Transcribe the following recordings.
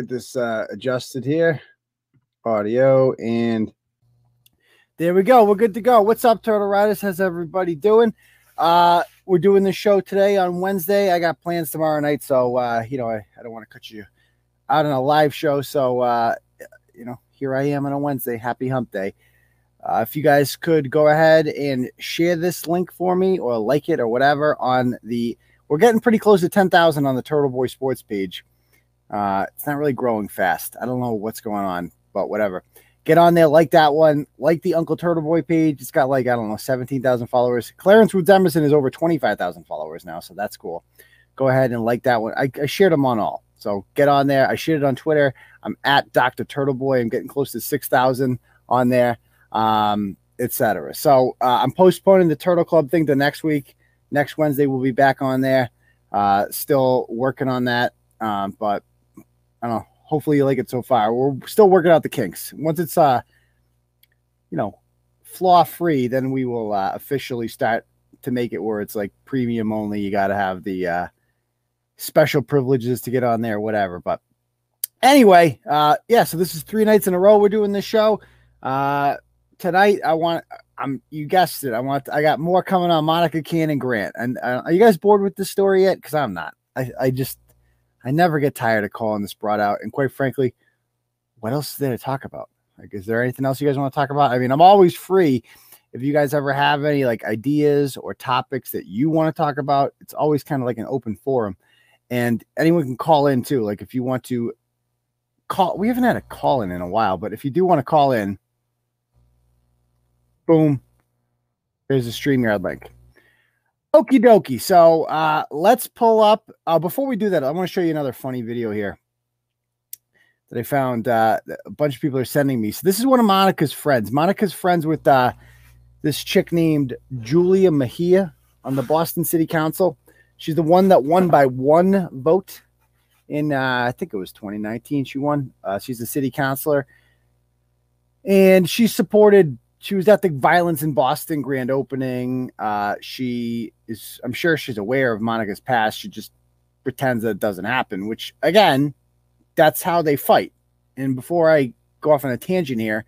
get this uh, adjusted here. Audio and there we go. We're good to go. What's up, Turtle Riders? How's everybody doing? Uh, we're doing the show today on Wednesday. I got plans tomorrow night, so uh, you know I, I don't want to cut you out on a live show. So uh, you know, here I am on a Wednesday. Happy Hump Day. Uh, if you guys could go ahead and share this link for me or like it or whatever on the, we're getting pretty close to 10,000 on the Turtle Boy Sports page. Uh, it's not really growing fast. I don't know what's going on, but whatever. Get on there, like that one, like the Uncle Turtle Boy page. It's got like, I don't know, 17,000 followers. Clarence Woods Emerson is over 25,000 followers now, so that's cool. Go ahead and like that one. I, I shared them on all. So get on there. I shared it on Twitter. I'm at Dr. Turtle Boy. I'm getting close to 6,000 on there, um, etc. So uh, I'm postponing the Turtle Club thing to next week. Next Wednesday, we'll be back on there. Uh, still working on that. Um, but I don't know. Hopefully you like it so far. We're still working out the kinks. Once it's uh, you know, flaw free, then we will uh, officially start to make it where it's like premium only. You got to have the uh, special privileges to get on there, whatever. But anyway, uh, yeah. So this is three nights in a row we're doing this show. Uh, tonight I want. I'm. You guessed it. I want. I got more coming on Monica Cannon Grant. And uh, are you guys bored with this story yet? Because I'm not. I. I just. I never get tired of calling this brought out. And quite frankly, what else is there to talk about? Like, is there anything else you guys want to talk about? I mean, I'm always free. If you guys ever have any like ideas or topics that you want to talk about, it's always kind of like an open forum and anyone can call in too. Like if you want to call, we haven't had a call in in a while, but if you do want to call in, boom, there's a StreamYard link. Okie dokie. So uh, let's pull up. Uh, before we do that, I want to show you another funny video here that I found. Uh, a bunch of people are sending me. So this is one of Monica's friends. Monica's friends with uh, this chick named Julia Mejia on the Boston City Council. She's the one that won by one vote in uh, I think it was 2019. She won. Uh, she's a city councilor, and she supported. She was at the Violence in Boston grand opening. Uh, she is. I'm sure she's aware of Monica's past. She just pretends that it doesn't happen. Which again, that's how they fight. And before I go off on a tangent here,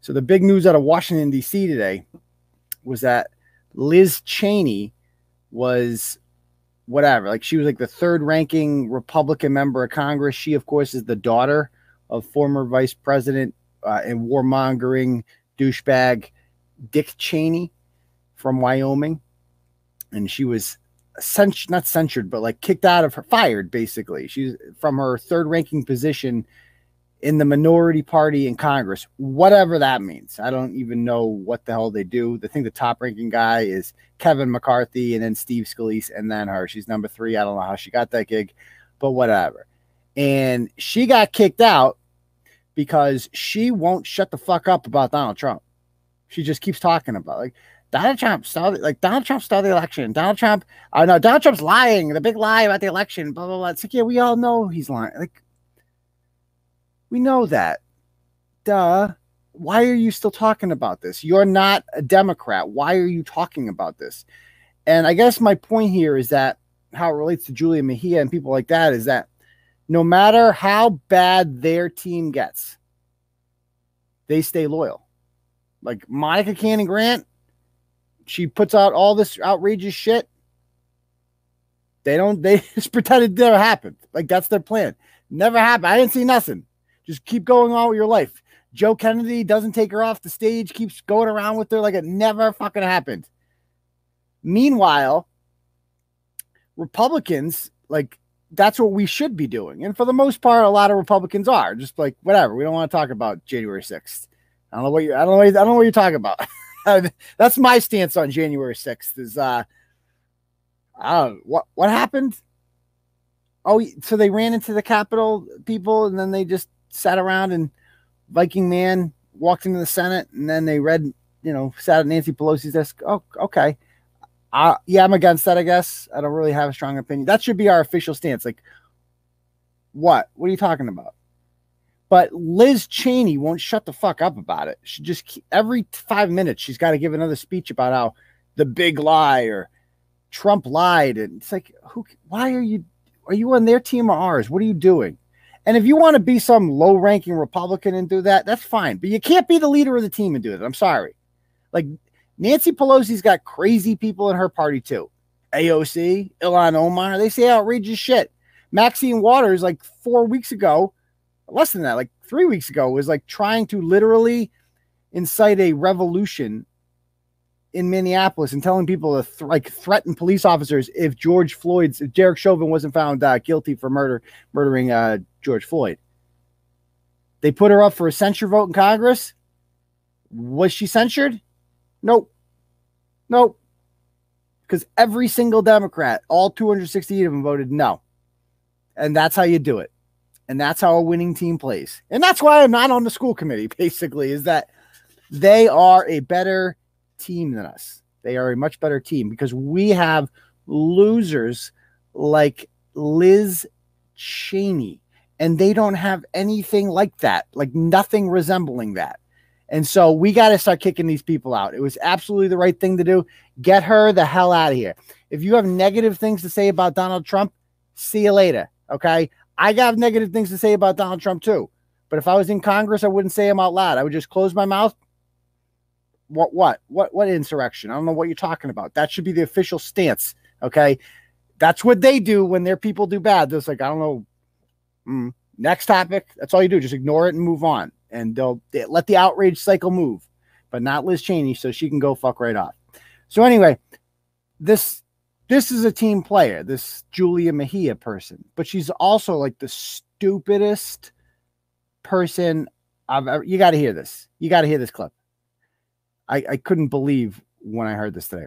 so the big news out of Washington D.C. today was that Liz Cheney was whatever. Like she was like the third ranking Republican member of Congress. She, of course, is the daughter of former Vice President uh, and warmongering douchebag Dick Cheney from Wyoming. And she was censure, not censured, but like kicked out of her, fired basically. She's from her third ranking position in the minority party in Congress, whatever that means. I don't even know what the hell they do. I think the top ranking guy is Kevin McCarthy and then Steve Scalise and then her. She's number three. I don't know how she got that gig, but whatever. And she got kicked out because she won't shut the fuck up about Donald Trump. She just keeps talking about like Donald Trump started like Donald Trump started the election. Donald Trump, I know Donald Trump's lying, the big lie about the election, blah blah blah. It's like, yeah, we all know he's lying. Like we know that. Duh. Why are you still talking about this? You're not a Democrat. Why are you talking about this? And I guess my point here is that how it relates to Julia Mejia and people like that is that no matter how bad their team gets, they stay loyal. Like Monica Cannon Grant, she puts out all this outrageous shit. They don't, they just pretend it never happened. Like that's their plan. Never happened. I didn't see nothing. Just keep going on with your life. Joe Kennedy doesn't take her off the stage, keeps going around with her like it never fucking happened. Meanwhile, Republicans, like, that's what we should be doing. And for the most part, a lot of Republicans are just like, whatever. We don't want to talk about January 6th. I don't know what you I don't know I don't know what you're talking about. that's my stance on January 6th is uh uh what what happened? Oh, so they ran into the Capitol people and then they just sat around and Viking man walked into the Senate and then they read, you know, sat at Nancy Pelosi's desk. Oh, okay. Uh, yeah, I'm against that, I guess. I don't really have a strong opinion. That should be our official stance. Like, what? What are you talking about? But Liz Cheney won't shut the fuck up about it. She just every five minutes she's got to give another speech about how the big lie or Trump lied, and it's like, who? Why are you? Are you on their team or ours? What are you doing? And if you want to be some low-ranking Republican and do that, that's fine. But you can't be the leader of the team and do it. I'm sorry. Like Nancy Pelosi's got crazy people in her party too. AOC, Ilhan Omar, they say outrageous shit. Maxine Waters, like four weeks ago, less than that, like three weeks ago, was like trying to literally incite a revolution in Minneapolis and telling people to th- like threaten police officers if George Floyd's if Derek Chauvin wasn't found uh, guilty for murder murdering uh, George Floyd. They put her up for a censure vote in Congress. Was she censured? Nope. Nope. Because every single Democrat, all 268 of them voted no. And that's how you do it. And that's how a winning team plays. And that's why I'm not on the school committee, basically, is that they are a better team than us. They are a much better team because we have losers like Liz Cheney, and they don't have anything like that, like nothing resembling that. And so we got to start kicking these people out. It was absolutely the right thing to do. Get her the hell out of here. If you have negative things to say about Donald Trump, see you later. Okay. I got negative things to say about Donald Trump too. But if I was in Congress, I wouldn't say them out loud. I would just close my mouth. What, what, what, what insurrection? I don't know what you're talking about. That should be the official stance. Okay. That's what they do when their people do bad. There's like, I don't know. Mm, next topic. That's all you do. Just ignore it and move on. And they'll they let the outrage cycle move, but not Liz Cheney. So she can go fuck right off. So anyway, this this is a team player, this Julia Mejia person, but she's also like the stupidest person I've ever. You got to hear this. You got to hear this clip. I, I couldn't believe when I heard this today.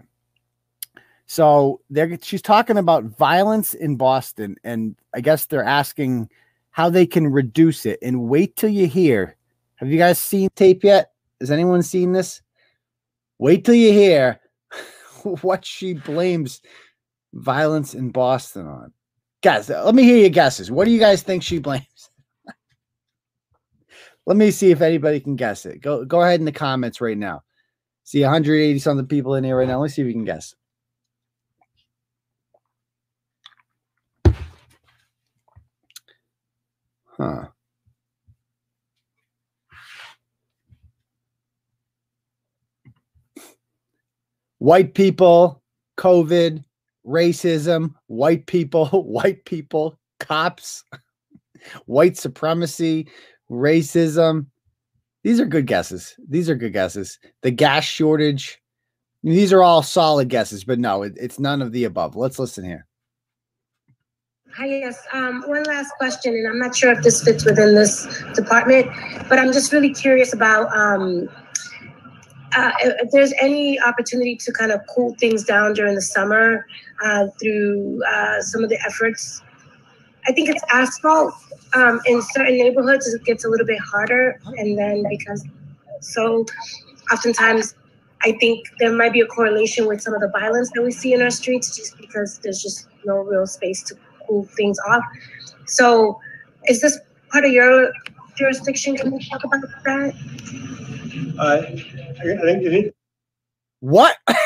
So they're she's talking about violence in Boston, and I guess they're asking how they can reduce it. And wait till you hear. Have you guys seen tape yet? Has anyone seen this? Wait till you hear what she blames violence in Boston on. Guys, let me hear your guesses. What do you guys think she blames? let me see if anybody can guess it. Go go ahead in the comments right now. See 180 something people in here right now. Let's see if you can guess. Huh. White people, COVID, racism, white people, white people, cops, white supremacy, racism. These are good guesses. These are good guesses. The gas shortage. These are all solid guesses, but no, it, it's none of the above. Let's listen here. Hi, yes. Um, one last question, and I'm not sure if this fits within this department, but I'm just really curious about um, uh, if there's any opportunity to kind of cool things down during the summer uh, through uh, some of the efforts. I think it's asphalt. Um, in certain neighborhoods, it gets a little bit harder, and then because so oftentimes I think there might be a correlation with some of the violence that we see in our streets, just because there's just no real space to cool things off. So, is this part of your jurisdiction? Can we talk about that? Uh, I think it is. What?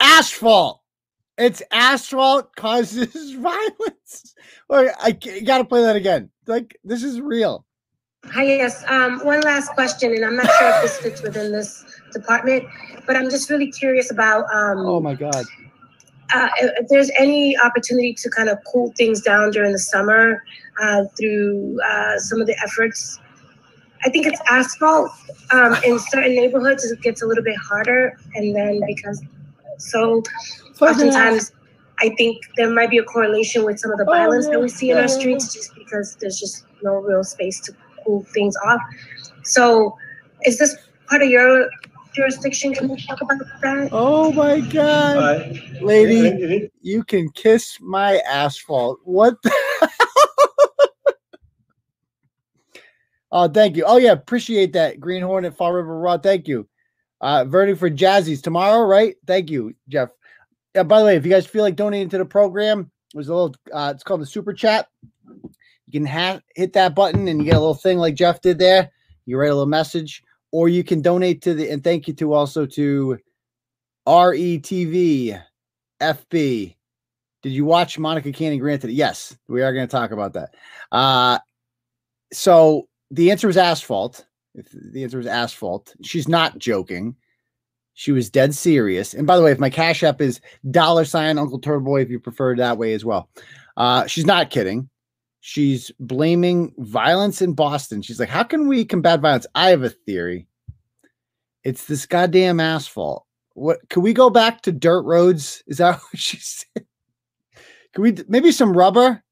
asphalt. It's asphalt causes violence. Wait, I gotta play that again. Like this is real. Hi, yes. Um, one last question, and I'm not sure if this fits within this department, but I'm just really curious about um, Oh my god. uh, if there's any opportunity to kind of cool things down during the summer uh, through uh, some of the efforts. I think it's asphalt. Um, in certain neighborhoods, it gets a little bit harder, and then because so oftentimes I think there might be a correlation with some of the violence that we see in our streets, just because there's just no real space to cool things off. So, is this part of your jurisdiction? Can we talk about that? Oh my god. Uh, Lady, you can kiss my asphalt. What the Oh, thank you. Oh yeah, appreciate that. Green Hornet, Fall River Raw. Thank you. Uh verdict for Jazzy's tomorrow, right? Thank you, Jeff. Yeah, by the way, if you guys feel like donating to the program, there's a little uh it's called the super chat. You can ha- hit that button and you get a little thing like Jeff did there. You write a little message, or you can donate to the and thank you to also to RETV FB. Did you watch Monica Cannon Grant today? Yes, we are going to talk about that. Uh, so the answer is asphalt. If the answer is asphalt, she's not joking. She was dead serious. And by the way, if my cash app is dollar sign Uncle Turtle Boy, if you prefer that way as well. Uh, she's not kidding. She's blaming violence in Boston. She's like, How can we combat violence? I have a theory. It's this goddamn asphalt. What can we go back to dirt roads? Is that what she said? Can we maybe some rubber?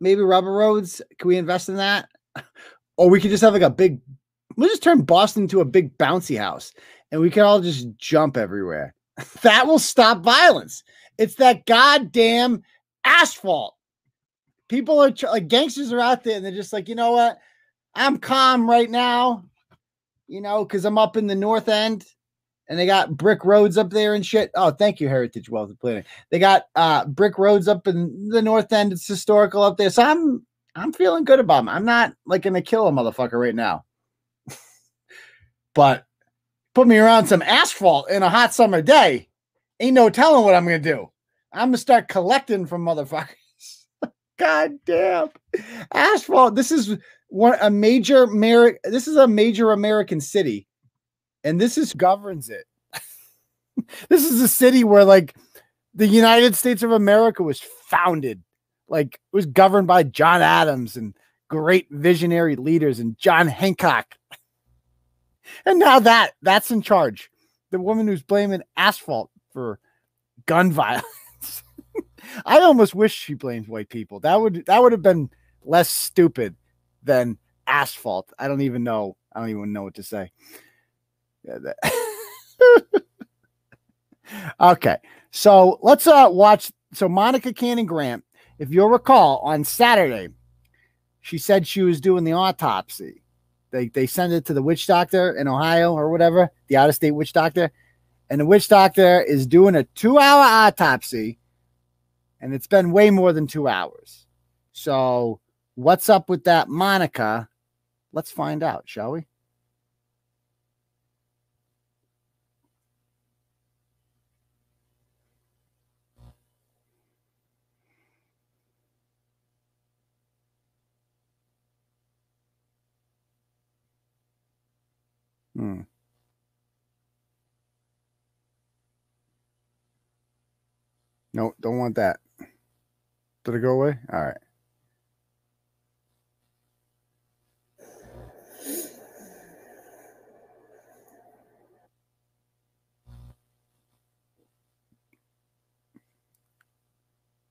Maybe rubber roads? Can we invest in that? Or we could just have like a big we'll just turn Boston into a big bouncy house and we can all just jump everywhere. that will stop violence. It's that goddamn asphalt. People are tr- like gangsters are out there and they're just like, you know what? I'm calm right now, you know, because I'm up in the north end and they got brick roads up there and shit. Oh, thank you, Heritage Wealth and Planning. They got uh brick roads up in the north end. It's historical up there. So I'm I'm feeling good about them. I'm not like gonna kill a motherfucker right now. but put me around some asphalt in a hot summer day. Ain't no telling what I'm gonna do. I'm gonna start collecting from motherfuckers. God damn. Asphalt. This is one a major Ameri- this is a major American city. And this is governs it. this is a city where like the United States of America was founded. Like it was governed by John Adams and great visionary leaders and John Hancock. And now that that's in charge. The woman who's blaming asphalt for gun violence. I almost wish she blamed white people. That would that would have been less stupid than asphalt. I don't even know. I don't even know what to say. Yeah, that- okay, so let's uh watch. So Monica Cannon Grant, if you'll recall, on Saturday, she said she was doing the autopsy. They they sent it to the witch doctor in Ohio or whatever, the out of state witch doctor, and the witch doctor is doing a two hour autopsy, and it's been way more than two hours. So what's up with that, Monica? Let's find out, shall we? Hmm. No, don't want that. Did it go away? All right.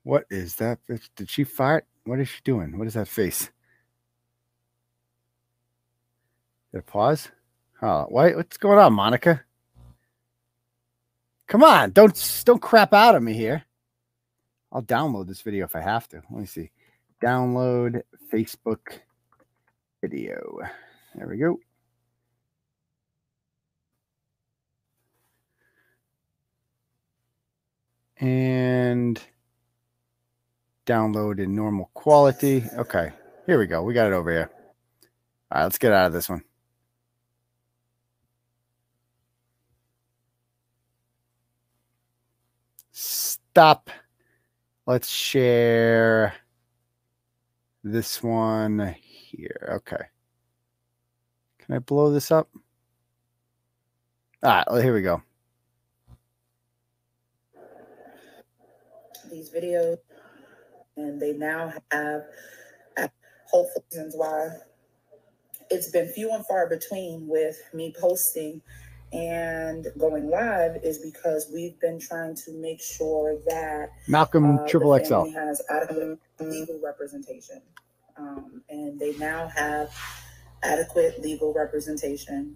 What is that? Did she fart? What is she doing? What is that face? Did it pause? Oh, why? What's going on, Monica? Come on, don't don't crap out of me here. I'll download this video if I have to. Let me see. Download Facebook video. There we go. And download in normal quality. Okay, here we go. We got it over here. All right, let's get out of this one. Stop. Let's share this one here. Okay. Can I blow this up? All right, here we go. these videos, and they now have hopeful reasons why it's been few and far between with me posting and going live is because we've been trying to make sure that Malcolm uh, Triple XL. has adequate legal representation, um, and they now have adequate legal representation.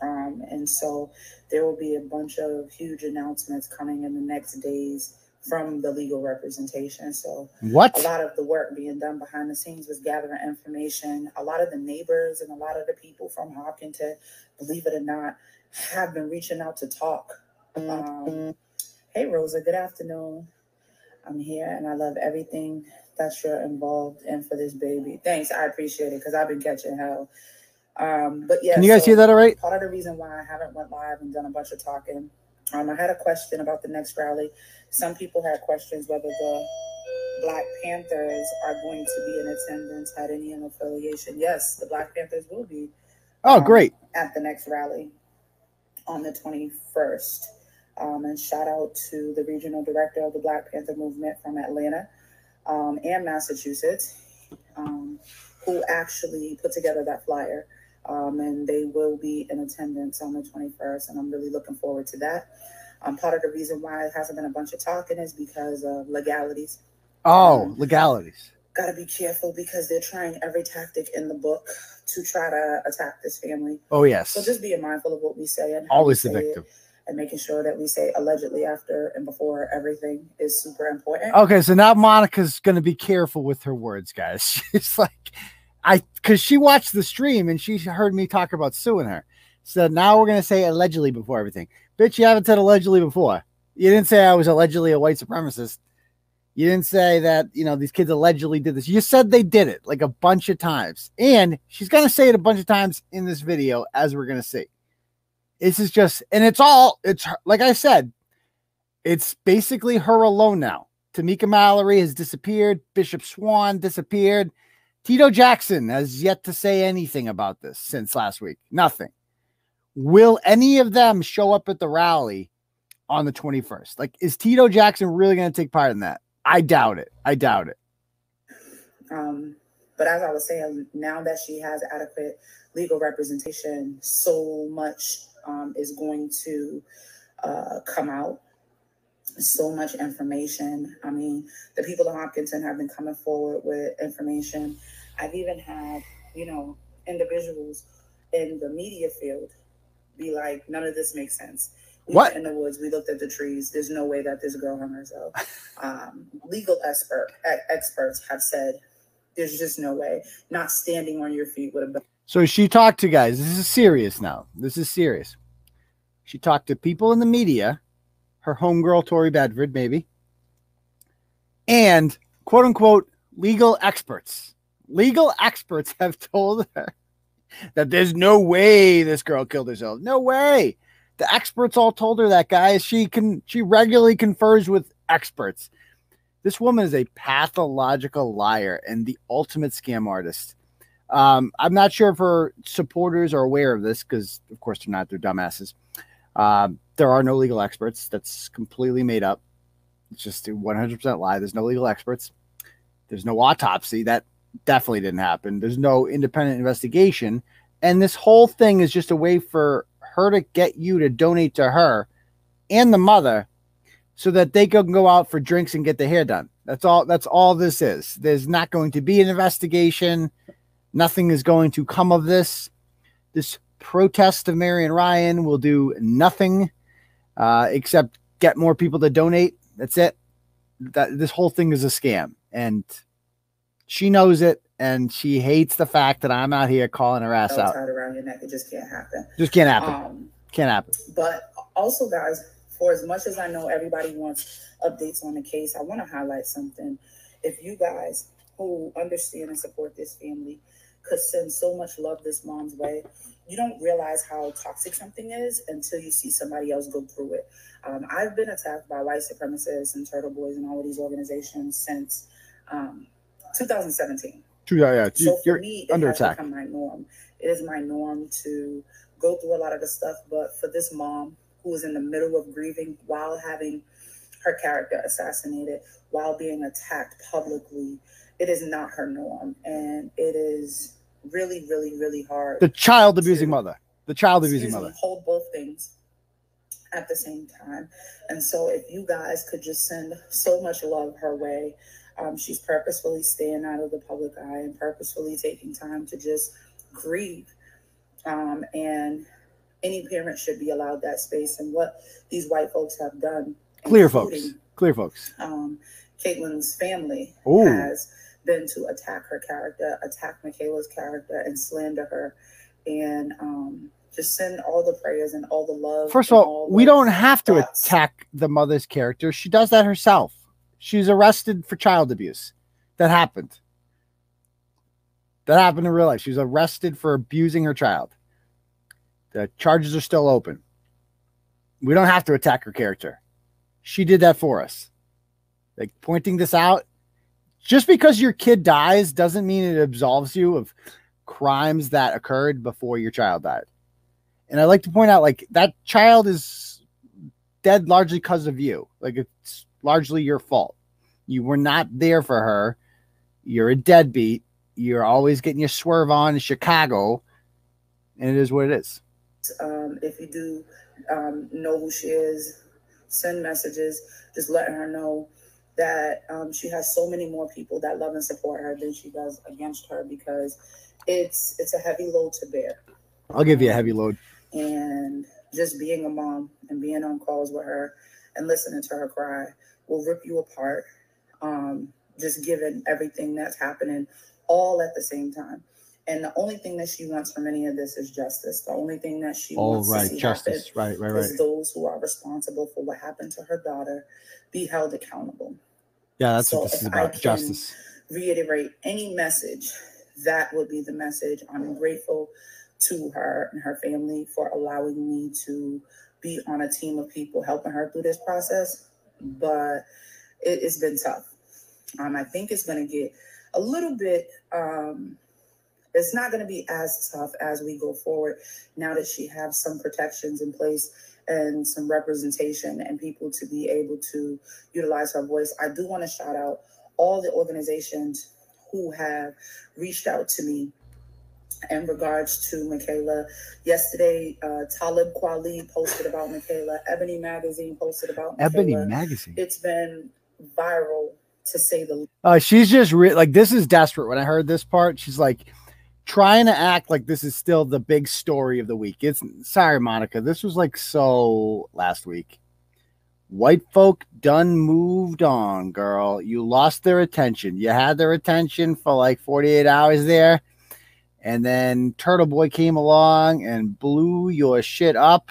Um, and so there will be a bunch of huge announcements coming in the next days from the legal representation. So What? a lot of the work being done behind the scenes was gathering information. A lot of the neighbors and a lot of the people from Hopkinton, believe it or not, have been reaching out to talk. Um, hey, Rosa, good afternoon. I'm here and I love everything that you're involved in for this baby. Thanks, I appreciate it because I've been catching hell. Um, but yeah, Can you guys so hear that all right? Part of the reason why I haven't went live and done a bunch of talking. Um, I had a question about the next rally. Some people had questions whether the Black Panthers are going to be in attendance, had any affiliation. Yes, the Black Panthers will be Oh, Um, great. at the next rally on the 21st. Um, and shout out to the regional director of the Black Panther movement from Atlanta um, and Massachusetts, um, who actually put together that flyer. Um, and they will be in attendance on the 21st, and I'm really looking forward to that. Um, part of the reason why it hasn't been a bunch of talking is because of legalities. Oh, legalities. Got to be careful because they're trying every tactic in the book to try to attack this family. Oh, yes. So just being mindful of what we say and Always the victim. and making sure that we say allegedly after and before everything is super important. Okay, so now Monica's going to be careful with her words, guys. She's like, I, because she watched the stream and she heard me talk about suing her. So now we're going to say allegedly before everything. Bitch, you haven't said allegedly before. You didn't say I was allegedly a white supremacist. You didn't say that, you know, these kids allegedly did this. You said they did it like a bunch of times. And she's going to say it a bunch of times in this video, as we're going to see. This is just, and it's all, it's like I said, it's basically her alone now. Tamika Mallory has disappeared. Bishop Swan disappeared. Tito Jackson has yet to say anything about this since last week. Nothing. Will any of them show up at the rally on the 21st? Like, is Tito Jackson really going to take part in that? I doubt it. I doubt it. Um, but as I was saying, now that she has adequate legal representation, so much um, is going to uh, come out. So much information. I mean, the people in Hopkinton have been coming forward with information. I've even had, you know, individuals in the media field be like, none of this makes sense. What? in the woods, we looked at the trees. There's no way that this girl hung herself. Um, legal expert experts have said there's just no way. Not standing on your feet would have been So she talked to guys. This is serious now. This is serious. She talked to people in the media, her homegirl Tori Bedford, maybe, and quote unquote legal experts. Legal experts have told her that there's no way this girl killed herself. No way. The experts all told her that, guys. She can she regularly confers with experts. This woman is a pathological liar and the ultimate scam artist. Um, I'm not sure if her supporters are aware of this because, of course, they're not. They're dumbasses. Um, there are no legal experts. That's completely made up. It's just a 100% lie. There's no legal experts. There's no autopsy. That definitely didn't happen. There's no independent investigation. And this whole thing is just a way for her to get you to donate to her and the mother so that they can go out for drinks and get their hair done. That's all that's all this is. There's not going to be an investigation. Nothing is going to come of this. This protest of Marian Ryan will do nothing uh, except get more people to donate. That's it. That this whole thing is a scam, and she knows it, and she hates the fact that I'm out here calling her ass out. tied around your neck. It just can't happen. Just can't happen. Um, Can't happen. but also, guys, for as much as I know everybody wants updates on the case, I want to highlight something. If you guys who understand and support this family could send so much love this mom's way, you don't realize how toxic something is until you see somebody else go through it. Um, I've been attacked by white supremacists and turtle boys and all of these organizations since um, 2017. True. Yeah, yeah. So for You're me, it under has attack. become my norm. It is my norm to go through a lot of the stuff, but for this mom who was in the middle of grieving while having her character assassinated, while being attacked publicly, it is not her norm, and it is really, really, really hard. the child abusing to- mother. The child abusing mother. hold both things at the same time. And so, if you guys could just send so much love her way, um, she's purposefully staying out of the public eye and purposefully taking time to just grieve. Um, and any parent should be allowed that space. And what these white folks have done, Clear folks. Clear folks. Um, Caitlin's family Ooh. has been to attack her character, attack Mikayla's character, and slander her, and um, just send all the prayers and all the love. First of and all, we don't have to attack the mother's character. She does that herself. She's arrested for child abuse. That happened. That happened in real life. She was arrested for abusing her child. The charges are still open. We don't have to attack her character. She did that for us. Like pointing this out, just because your kid dies doesn't mean it absolves you of crimes that occurred before your child died. And I like to point out, like, that child is dead largely because of you. Like, it's largely your fault. You were not there for her. You're a deadbeat. You're always getting your swerve on in Chicago. And it is what it is. Um, if you do um, know who she is, send messages, just letting her know that um, she has so many more people that love and support her than she does against her because it's it's a heavy load to bear. I'll give you a heavy load. And just being a mom and being on calls with her and listening to her cry will rip you apart. Um, just given everything that's happening all at the same time. And the only thing that she wants from any of this is justice. The only thing that she Oh, wants to see Justice. Right, right, right. is those who are responsible for what happened to her daughter be held accountable. Yeah, that's So what this is about. justice. Reiterate any message, that would be the message. I'm grateful to her and her family for allowing me to be on a team of people helping her through this process. But it, it's been tough. Um, I think it's going to get a little bit. Um, it's not going to be as tough as we go forward now that she has some protections in place and some representation and people to be able to utilize her voice. I do want to shout out all the organizations who have reached out to me in regards to Mikayla. Yesterday, uh, Talib Kweli posted about Mikayla. Ebony Magazine posted about Mikayla. Ebony Magazine. It's been viral to say the Uh, she's just re- like this is desperate. When I heard this part, she's like trying to act like this is still the big story of the week. It's sorry, Monica. This was like so last week. White folk done moved on, girl. You lost their attention. You had their attention for like 48 hours there. And then Turtle Boy came along and blew your shit up.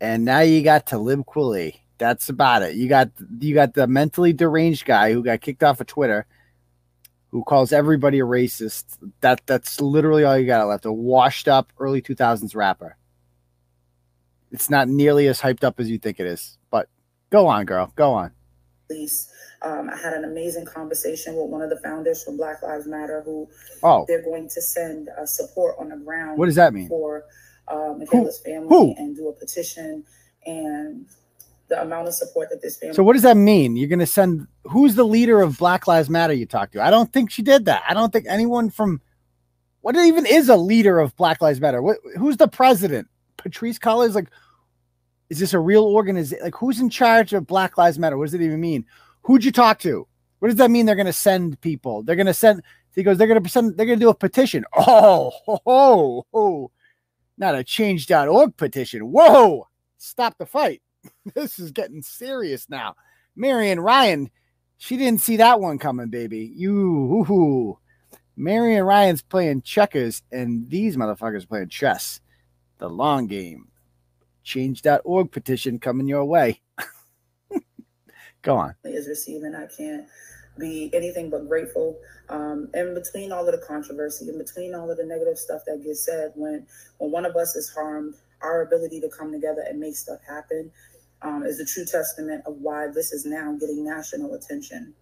And now you got to Talib Kweli. That's about it. You got you got the mentally deranged guy who got kicked off of Twitter, who calls everybody a racist. That that's literally all you got left. A washed up early 2000s rapper. It's not nearly as hyped up as you think it is. But go on, girl. Go on. police. Um, I had an amazing conversation with one of the founders from Black Lives Matter who Oh, they're going to send uh, support on the ground what does that mean? for uh, Mikayla's family Who? and do a petition and the amount of support that this family So what does that mean? You're gonna send who's the leader of Black Lives Matter you talked to? I don't think she did that. I don't think anyone from what even is a leader of Black Lives Matter? What who's the president? Patrisse Cullors? Like, is this a real organization? Like, who's in charge of Black Lives Matter? What does it even mean? Who'd you talk to? What does that mean? They're gonna send people. They're gonna send. He goes. They're gonna send. They're gonna do a petition. Oh, ho, ho, not a change.org petition. Whoa! Stop the fight this is getting serious now. Marian Ryan, she didn't see that one coming, baby. You, ooh, Marian Ryan's playing checkers, and these motherfuckers playing chess. The long game. Change.org petition coming your way. Go on. is receiving. I can't be anything but grateful. Um, in between all of the controversy, in between all of the negative stuff that gets said, when when one of us is harmed, our ability to come together and make stuff happen um, is a true testament of why this is now getting national attention.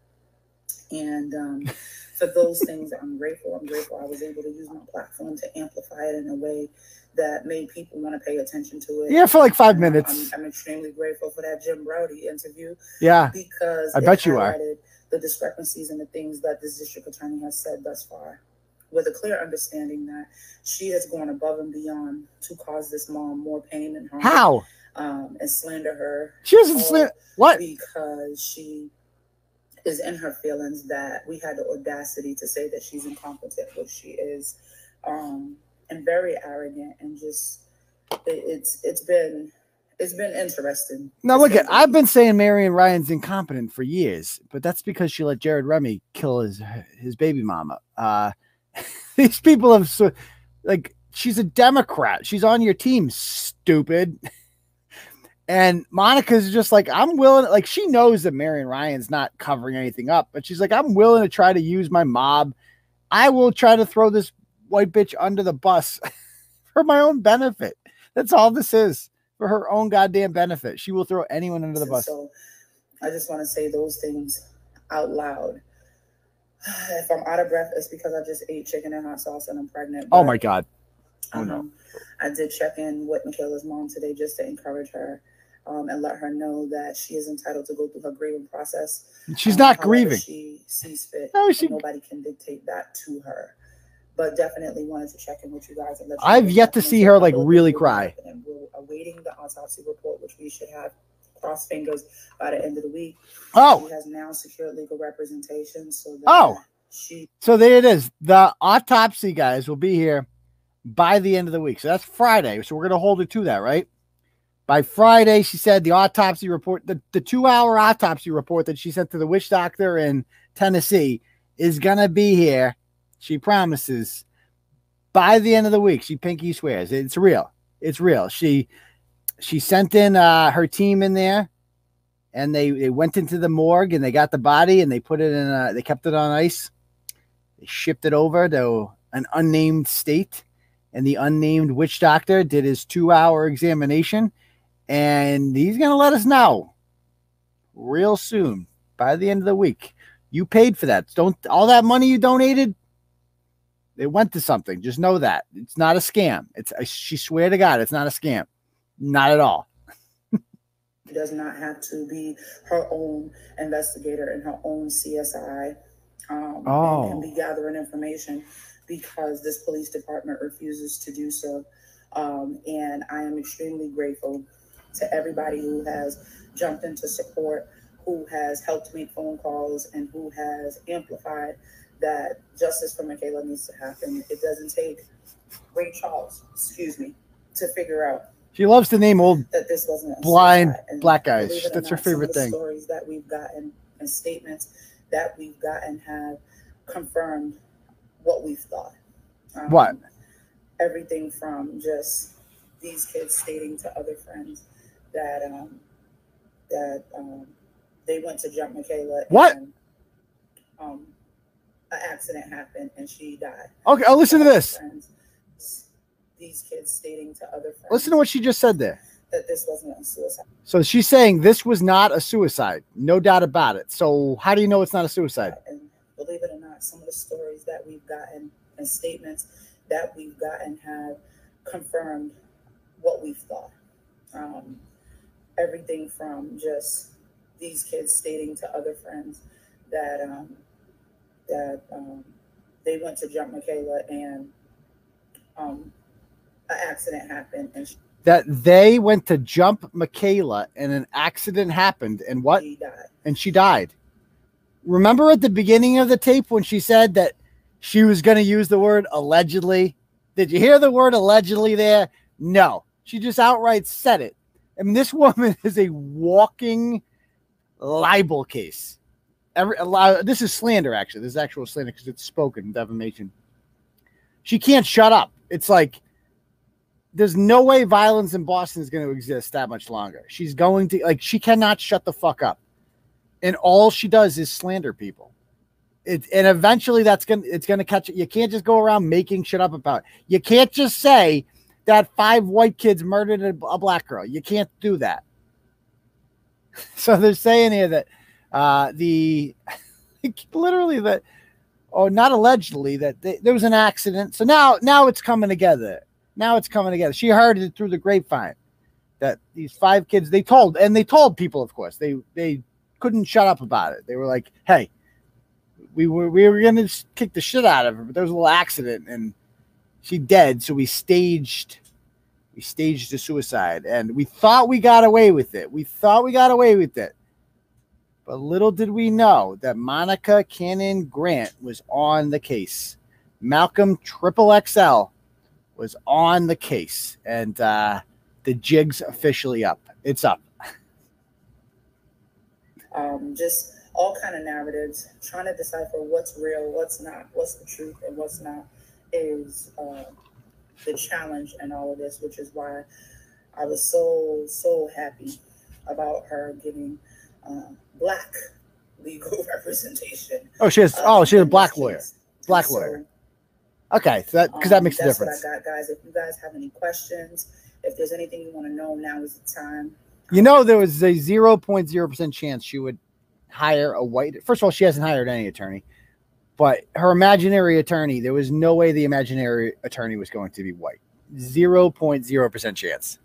And um, for those things, I'm grateful. I'm grateful I was able to use my platform to amplify it in a way that made people want to pay attention to it. Yeah, for like five minutes. I'm, I'm extremely grateful for that Jim Braude interview Yeah. because I bet you are. The discrepancies and the things that this district attorney has said thus far, with a clear understanding that she has gone above and beyond to cause this mom more pain and harm. How? Um, and slander her She doesn't all slam. What? because she is in her feelings that we had the audacity to say that she's incompetent, which she is, um, and very arrogant, and just it, it's it's been it's been interesting. Now look at I've been saying Marian Ryan's incompetent for years, but that's because she let Jared Remy kill his his baby mama. Uh these people have so like she's a Democrat. She's on your team, stupid. And Monica's just like, I'm willing, like, she knows that Marian Ryan's not covering anything up, but she's like, I'm willing to try to use my mob. I will try to throw this white bitch under the bus for my own benefit. That's all this is for her own goddamn benefit. She will throw anyone under the bus. So I just want to say those things out loud. If I'm out of breath, it's because I just ate chicken and hot sauce and I'm pregnant. Oh my God. Oh no. um, I did check in with Mikayla's mom today just to encourage her um, and let her know that she is entitled to go through her grieving process. She's um, not grieving. She sees fit. No, she- Nobody can dictate that to her. But definitely wanted to check in with you guys and I've yet to see her, like, really cry. And we're awaiting the autopsy report, which we should have cross fingers by the end of the week. Oh, She has now secured legal representation, so that Oh. she so there it is. The autopsy guys will be here by the end of the week. So that's Friday. So we're going to hold her to that, right? By Friday, she said the autopsy report, the, the two hour autopsy report that she sent to the witch doctor in Tennessee is going to be here. She promises by the end of the week. She pinky swears it's real. It's real. She she sent in uh, her team in there and they, they went into the morgue and they got the body and they put it in, uh, they kept it on ice. They shipped it over to an unnamed state, and the unnamed witch doctor did his two hour examination, and he's going to let us know real soon by the end of the week. You paid for that. Don't all that money you donated. It went to something. Just know that it's not a scam. It's I, she swear to God, it's not a scam, not at all. does not have to be her own investigator and her own CSI um, Oh. and, and be gathering information because this police department refuses to do so. Um, and I am extremely grateful to everybody who has jumped into support, who has helped make phone calls, and who has amplified that justice for Mikayla needs to happen. It doesn't take Ray Charles, excuse me, to figure out She loves to name old that this wasn't Blind black guys. believe it or That's her not, favorite thing. Stories that we've gotten and statements that we've gotten have confirmed what we've thought. Um, What? Everything from just these kids stating to other friends that um, that um, they went to jump Mikayla. What? And, um, an accident happened and she died. Okay, I'll listen to this. Friends, these kids stating to other friends Listen to what she just said there. that this wasn't a suicide. So she's saying this was not a suicide, no doubt about it. So how do you know it's not a suicide? And believe it or not, some of the stories that we've gotten and statements that we've gotten have confirmed what we've thought. Um, everything from just these kids stating to other friends that um, that um, they went to jump Mikayla and um, an accident happened and she That they went to jump Mikayla and an accident happened and what? died. And she died. Remember at the beginning of the tape when she said that she was going to use the word allegedly? Did you hear the word allegedly there? No. She just outright said it. I mean, this woman is a walking libel case. Every a lot, this is slander, actually. This is actual slander because it's spoken defamation. She can't shut up. It's like there's no way violence in Boston is going to exist that much longer. She's going to like she cannot shut the fuck up, and all she does is slander people. It and eventually that's gonna it's gonna catch. You can't just go around making shit up about. It. You can't just say that five white kids murdered a, a black girl. You can't do that. So they're saying here that uh, the literally that oh not allegedly that they, there was an accident. So now now it's coming together. Now it's coming together. She heard it through the grapevine that these five kids they told and they told people of course they they couldn't shut up about it. They were like, "Hey, we were we were gonna kick the shit out of her, but there was a little accident and she dead, so we staged we staged a suicide and we thought we got away with it. We thought we got away with it. But little did we know that Monica Cannon Grant was on the case. Malcolm Triple XL was on the case, and uh, the jig's officially up. It's up. um, just all kind of narratives, trying to decipher what's real, what's not, what's the truth, and what's not is uh, the challenge in all of this, which is why I was so so happy about her getting uh, black legal representation. Oh, she has. uh, Oh, she's a black lawyer. Black So, lawyer. Okay, so that because that um, makes a that's difference. What I got, guys. If you guys have any questions, if there's anything you want to know, now is the time. You know, there was a zero point zero percent chance she would hire a white. First of all, she hasn't hired any attorney, but her imaginary attorney. There was no way the imaginary attorney was going to be white. Zero point zero percent chance.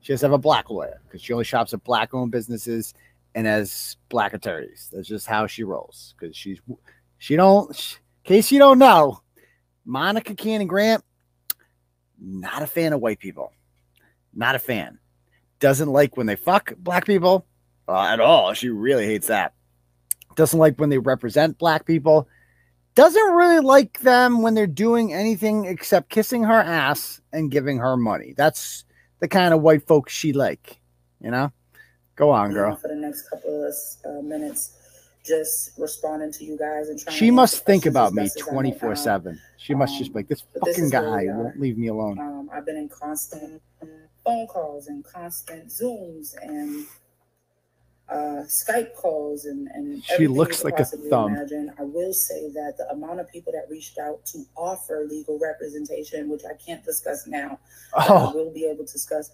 She has to have a black lawyer because she only shops at black-owned businesses and as black attorneys. That's just how she rolls. Because she's she don't. In case you don't know, Monica Cannon Grant, not a fan of white people. Not a fan doesn't like when they fuck black people uh, at all. She really hates that. Doesn't like when they represent black people. Doesn't really like them when they're doing anything except kissing her ass and giving her money. That's the kind of white folks she like. You know. Go on, girl. for the next couple of uh, minutes, just responding to you guys and trying. She must think about me best as I know twenty four seven. She must just be like this But this fucking guy won't leave me alone. Um, I've been in constant phone calls and constant Zooms and uh, Skype calls and, and She looks like a thumb. Imagine. I will say that the amount of people that reached out to offer legal representation, which I can't discuss now, but I Oh, will be able to discuss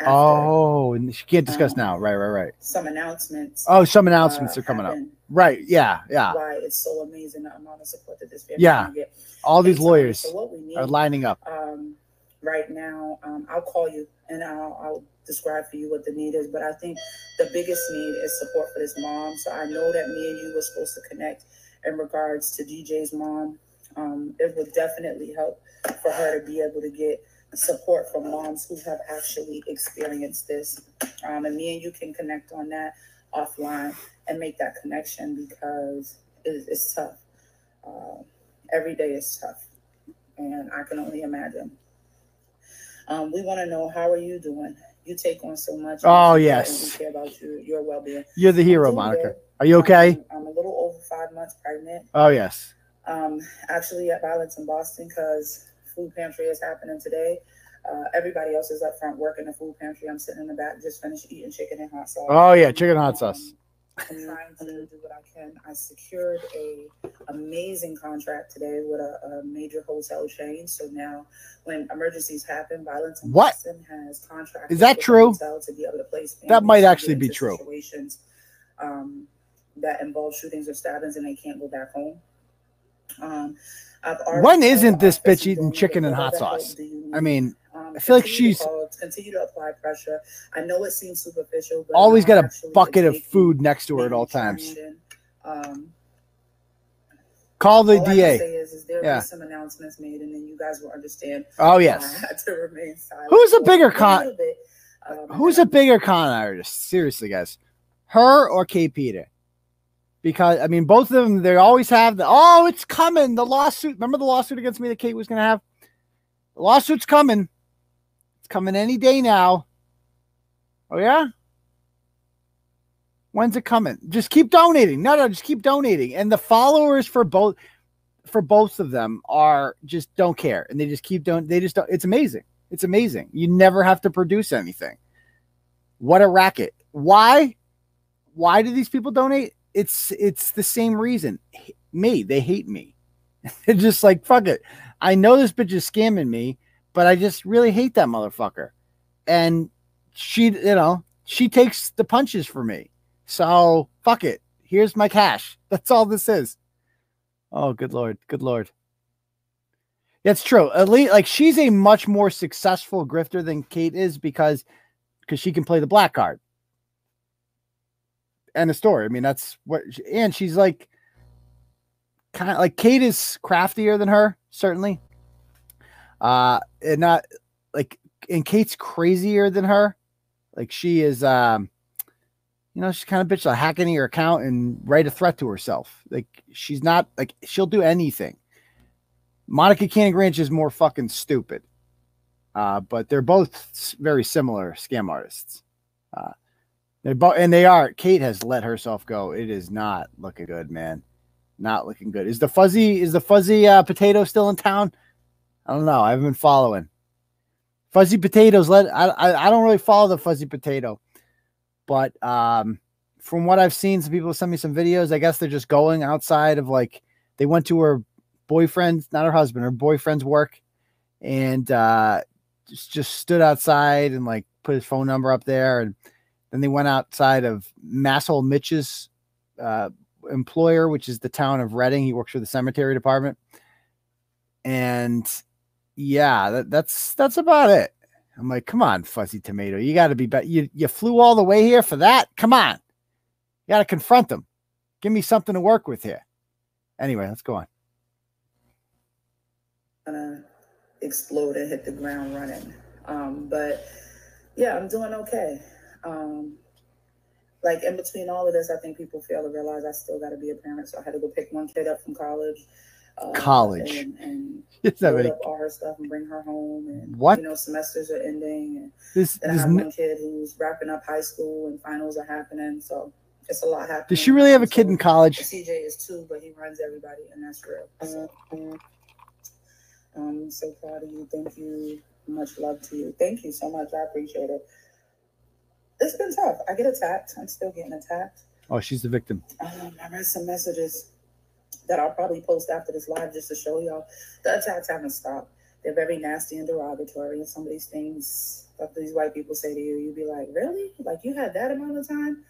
oh, and she can't discuss Um, now. Right, right, right. some announcements. Oh, some announcements uh, are coming up. Right. Yeah, yeah. Why it's so amazing the amount of support that this family Yeah. get. All these lawyers So what we need are lining up. um, right now, um, I'll call you and I'll, I'll describe for you what the need is. But I think the biggest need is support for this mom. So I know that me and you were supposed to connect in regards to DJ's mom. Um, it would definitely help for her to be able to get support from moms who have actually experienced this. Um, and me and you can connect on that offline and make that connection because it, it's tough. Uh, every day is tough and I can only imagine. Um, we want to know how are you doing? You take on so much. Oh, yes. we care about you, your well-being. You're the hero, Monica. good. Are you okay? Um, I'm a little over five months pregnant. Oh yes. Um, actually at Violence in Boston because food pantry is happening today. Uh, everybody else is up front working the food pantry. I'm sitting in the back, just finished eating chicken and hot sauce. Oh yeah, chicken hot sauce. I'm trying to do what I can. I secured a amazing contract today with a, a major hotel chain. So now, when emergencies happen, violence What? Has contracts. Is that true? To be able to place That might actually be true. Situations um, that involve shootings or stabbings, and they can't go back home. Um, When isn't this bitch eating chicken and hot sauce? I mean, Um, I feel like she's- call, continue to apply pressure. I know it seems superficial, but always got a bucket of food next to her at all times. Um, Call the all DA. is, is there Yeah. some announcements made, and then you guys will understand. Oh yes. to remain silent. Who's a bigger con-. Um, Who's a bigger con artist? Seriously, guys, her or Kate Peter? Because I mean, both of them. They always have the. Oh, it's coming. The lawsuit. Remember the lawsuit against me that Kate was going to have. The lawsuit's coming. It's coming any day now. Oh yeah. When's it coming? Just keep donating. No, no, just keep donating. And the followers for both for both of them are just don't care. And they just keep doing they just don't it's amazing. It's amazing. You never have to produce anything. What a racket. Why? Why do these people donate? It's it's the same reason. Me, they hate me. They're just like fuck it. I know this bitch is scamming me, but I just really hate that motherfucker. And she, you know, she takes the punches for me. So fuck it. Here's my cash. That's all this is. Oh, good lord, good lord. That's true. At least, like she's a much more successful grifter than Kate is because because she can play the black card. And the story. I mean, that's what. And she's like, kind of like Kate is craftier than her, certainly. Uh, and not like, and Kate's crazier than her. Like she is, um, you know, she's kind of bitch like hack into your account and write a threat to herself. Like she's not like she'll do anything. Monica Cannon Grant is more fucking stupid. Uh, but they're both very similar scam artists. Uh, they both and they are. Kate has let herself go. It is not looking good, man. Not looking good. Is the fuzzy is the fuzzy uh, potato still in town? I don't know. I haven't been following. Fuzzy potatoes. Let I, I I don't really follow the fuzzy potato, but um, from what I've seen, some people send me some videos. I guess they're just going outside of like they went to her boyfriend's, not her husband, her boyfriend's work, and uh, just just stood outside and like put his phone number up there, and then they went outside of Masshole Mitch's uh, employer, which is the town of Reading. He works for the cemetery department, and yeah, that, that's that's about it. I'm like, come on, fuzzy tomato, you got to be better. You you flew all the way here for that? Come on, you got to confront them. Give me something to work with here. Anyway, let's go on. gonna explode and hit the ground running. Um, but yeah, I'm doing okay. Um, like in between all of this, I think people fail to realize I still got to be a parent. So I had to go pick one kid up from college. Uh, College. and, and that really- up all her stuff and bring her home. And What? you know, semesters are ending, and This, then I have one kid who's wrapping up high school and finals are happening. So it's a lot happening. does she really have a kid in college? CJ is two, but he runs everybody, and that's real. So, um, so proud of you. Thank you. Much love to you. Thank you so much. I appreciate it. It's been tough. I get attacked. I'm still getting attacked. Oh, she's the victim. Um, I read some messages that I'll probably post after this live just to show y'all. The attacks haven't stopped. They're very nasty and derogatory, and some of these things that these white people say to you, you'd be like, "Really? Like you had that amount of time?"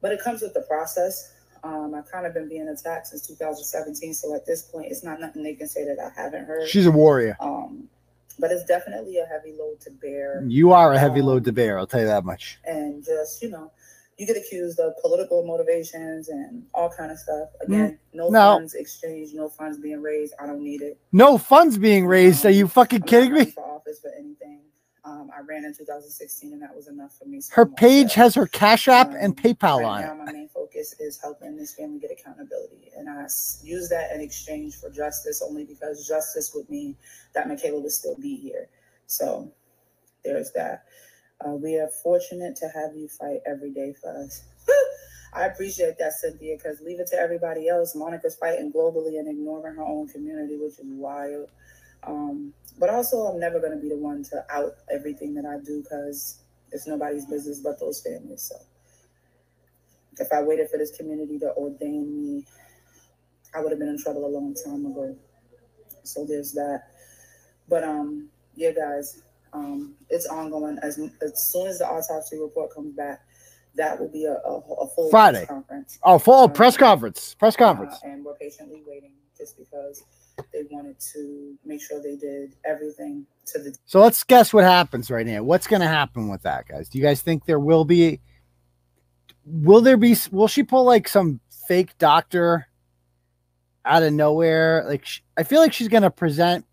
But it comes with the process. Um, I've kind of been being attacked since 2017, so at this point, it's not nothing they can say that I haven't heard. She's a warrior. Um, but it's definitely a heavy load to bear You are a heavy load to bear. I'll tell you that much. and just you know you get accused of political motivations and all kind of stuff again no, Mm. No. funds exchanged no funds being raised i don't need it No funds being raised. Are you fucking I'm kidding me? for office for anything um, i ran in 2016 and that was enough for me so Her I'm page has her Cash App and Um, PayPal right on now it. Is helping this family get accountability. And i use that in exchange for justice only because justice would mean that Mikayla would still be here. So there's that. Uh, we are fortunate to have you fight every day for us. I appreciate that cynthia because leave it to everybody else. Monica's fighting globally and ignoring her own community which is wild. Um, but also i'm never going to be the one to out everything that i do because it's nobody's business but those families so if I waited for this community to ordain me, I would have been in trouble a long time ago. So there's that. But um, yeah, guys, um, it's ongoing. As as soon as the autopsy report comes back, that will be a, a, a full Friday. press conference. Oh, full press conference. Press conference. Uh, and we're patiently waiting just because they wanted to make sure they did everything to the So let's guess what happens right now. What's going to happen with that, guys? Do you guys think there will be? Will there be? Will she pull like some fake doctor out of nowhere? Like sh- I feel like she's going to present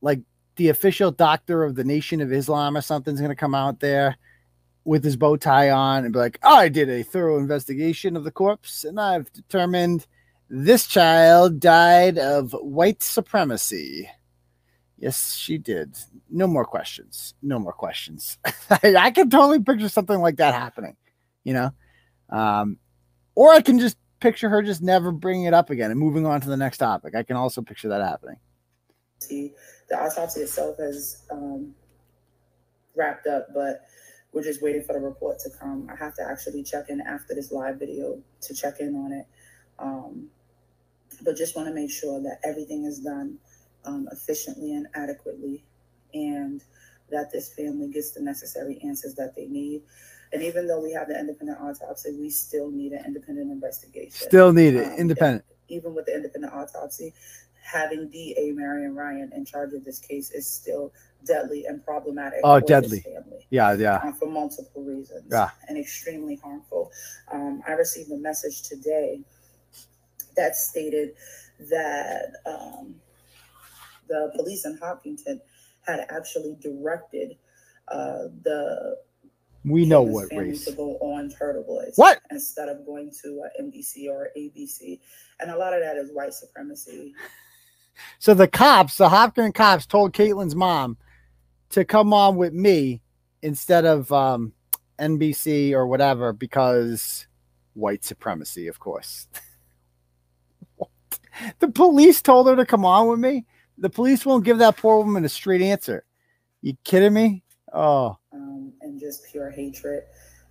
like the official doctor of the Nation of Islam or something's going to come out there with his bow tie on and be like, "I did a thorough investigation of the corpse and I've determined this child died of white supremacy." Yes, she did. No more questions. No more questions. I can totally picture something like that happening, you know? Um, or I can just picture her just never bringing it up again and moving on to the next topic. I can also picture that happening. The autopsy itself has um, wrapped up, but we're just waiting for the report to come. I have to actually check in after this live video to check in on it. Um, but just want to make sure that everything is done um, efficiently and adequately, and that this family gets the necessary answers that they need. And even though we have the independent autopsy, we still need an independent investigation Still need it. Um, Independent. even with the independent autopsy, having DA Marian Ryan in charge of this case is still deadly and problematic. Oh, deadly. Yeah, yeah. uh, for multiple reasons. Yeah. And extremely harmful. Um, I received a message today that stated that um, the police in Hopkinton had actually directed uh, the We know what race. to go on Turtle Boys. What? Instead of going to uh, NBC or ABC. And a lot of that is white supremacy. So the cops, the Hopkins cops, told Caitlin's mom to come on with me instead of um, NBC or whatever because white supremacy, of course. The police told her to come on with me. The police won't give that poor woman a straight answer. You kidding me? Oh, um, and just pure hatred.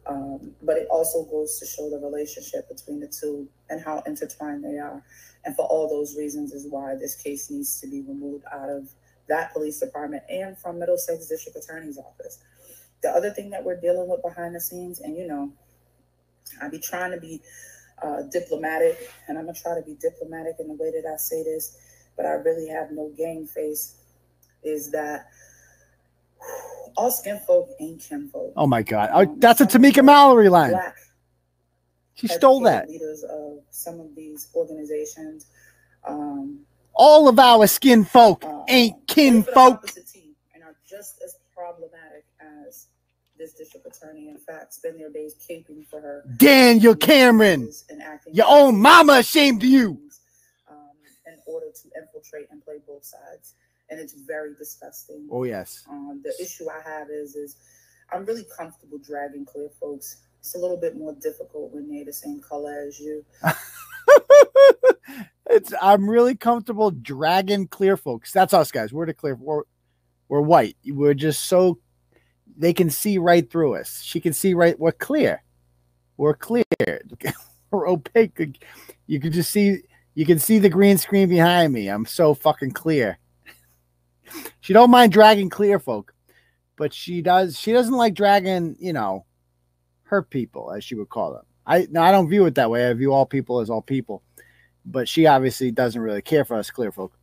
Um, but it also goes to show the relationship between the two and how intertwined they are. And for all those reasons is why this case needs to be removed out of that police department and from Middlesex District Attorney's Office. The other thing that we're dealing with behind the scenes, and you know, I be trying to be uh, diplomatic, and I'm gonna try to be diplomatic in the way that I say this, but I really have no game face. Is that all skin folk ain't kinfolk? oh my God! Oh, that's a Tamika Mallory line. Black She stole that. Leaders of some of these organizations. Um, All of our skin folk uh, ain't kin folk. and are just as problematic as this district attorney. In fact, spend their days caping for her. Daniel Cameron, your own mama ashamed of you. Order to infiltrate and play both sides, and it's very disgusting. Oh yes. Um, the issue I have is is I'm really comfortable dragging clear folks. It's a little bit more difficult when they're the same color as you. it's I'm really comfortable dragging clear folks. That's us guys. We're the clear we're, we're white. We're just so they can see right through us. She can see right we're clear. We're clear. we're opaque. You can just see you can see the green screen behind me. I'm so fucking clear. she don't mind dragging clear folk, but she does she doesn't like dragging, you know, her people, as she would call them. I no, I don't view it that way. I view all people as all people but she obviously doesn't really care for us clear folk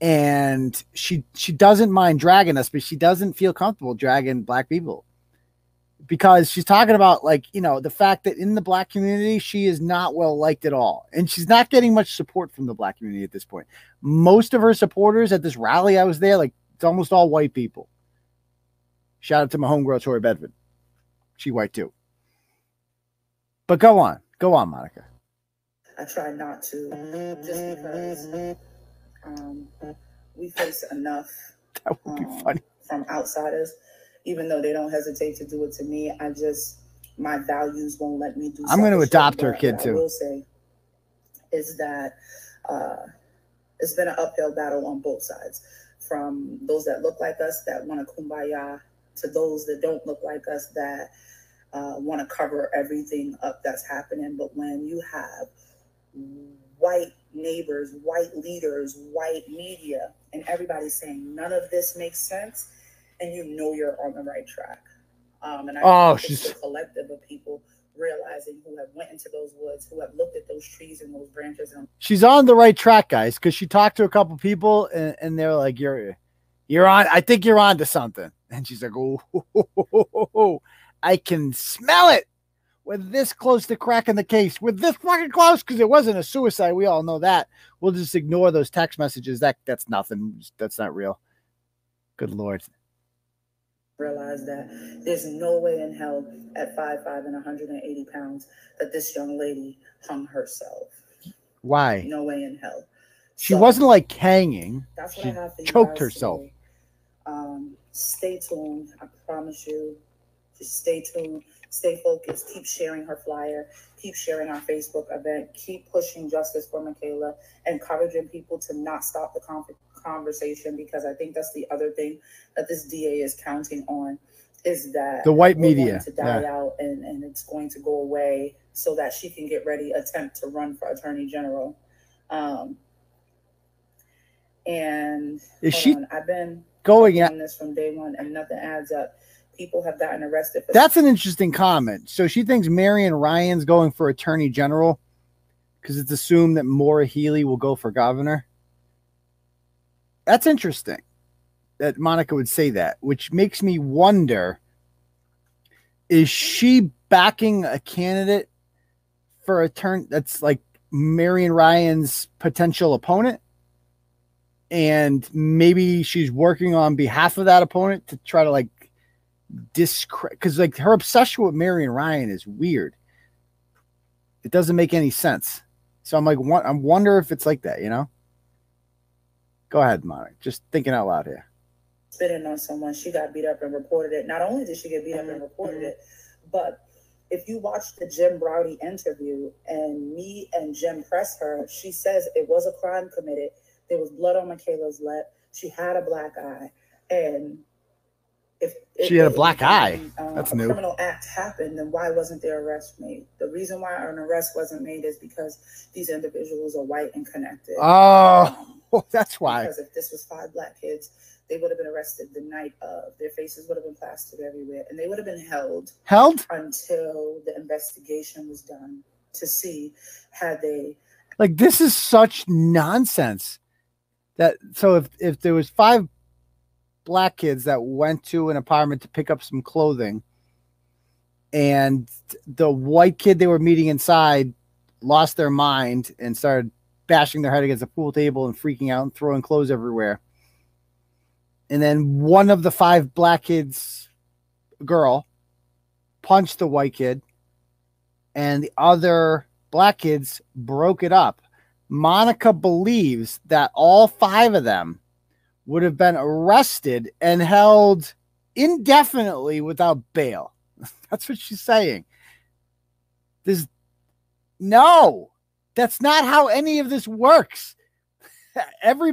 and she she doesn't mind dragging us but she doesn't feel comfortable dragging black people because she's talking about like you know the fact that in the black community she is not well liked at all. And she's not getting much support from the black community at this point. Most of her supporters at this rally i was there like it's almost all white people. Shout out to my homegirl tori bedford. She white too. But go on. Go on monica. I try not to, just because um, we face enough that would be um, funny. from outsiders, even though they don't hesitate to do it to me. I just my values won't let me do. I'm gonna adopt her kid, too. I will say is that uh, it's been an uphill battle on both sides, from those that look like us that want to kumbaya to those that don't look like us that uh, want to cover everything up that's happening. But when you have white neighbors, white leaders, white media, and everybody's saying none of this makes sense, and you know you're on the right track. Um, and I Oh, she's- the collective of people realizing who have went into those woods, who have looked at those trees and those branches, and she's on the right track, guys, because she talked to a couple people and, and they're like, "You're, you're on. I think you're on to something." And she's like, "Oh, I can smell it. We're this close to cracking the case. We're this fucking close because it wasn't a suicide. We all know that. We'll just ignore those text messages. That that's nothing. That's not real. Good lord. Realize that there's no way in hell at 5'5 and 180 pounds that this young lady hung herself. Why? No way in hell. She So- wasn't like hanging. That's what She I have you choked herself. today. Um, stay tuned. I promise you. Just stay tuned. Stay focused. Keep sharing her flyer. Keep sharing our Facebook event. Keep pushing justice for Mikayla. Encouraging people to not stop the con- conversation because I think that's the other thing that this DA is counting on is that The white media. to die Yeah. out and, and it's going to go away so that she can get ready attempt to run for attorney general. Um, and Is she on, I've been going at? this from day one and nothing adds up. People have gotten arrested for That's an interesting comment. So she thinks Marian Ryan's going for attorney general because it's assumed that Maura Healey will go for governor. That's interesting that Monica would say that, which makes me wonder is she backing a candidate for a turn that's like Marian Ryan's potential opponent? And maybe she's working on behalf of that opponent to try to like discredit because like her obsession with Marian Ryan is weird. It doesn't make any sense. So I'm like, what? I wonder if it's like that, you know? Go ahead, Monica. Just thinking out loud here. spitting on someone. She got beat up and reported it. Not only did she get beat up and mm-hmm. reported mm-hmm. it, but if you watch the Jim Braude interview and me and Jim press her, she says it was a crime committed. There was blood on Mikayla's lip. She had a black eye. And if, if She had a black anything, eye. uh, That's a new. criminal act happened, then why wasn't there arrest made? The reason why an arrest wasn't made is because these individuals are white and connected. Oh, um, That's why. because if this was five black kids, they would have been arrested the night of. Their faces would have been plastered everywhere, and they would have been held Held? until the investigation was done to see had they Like this is such nonsense. That so if if there was five black kids that went to an apartment to pick up some clothing and the white kid they were meeting inside lost their mind and started bashing their head against a pool table and freaking out and throwing clothes everywhere. And then one of the five black kids, girl, punched the white kid, and the other black kids broke it up. Monica believes that all five of them would have been arrested and held indefinitely without bail. That's what she's saying. There's no, that's not how any of this works. Every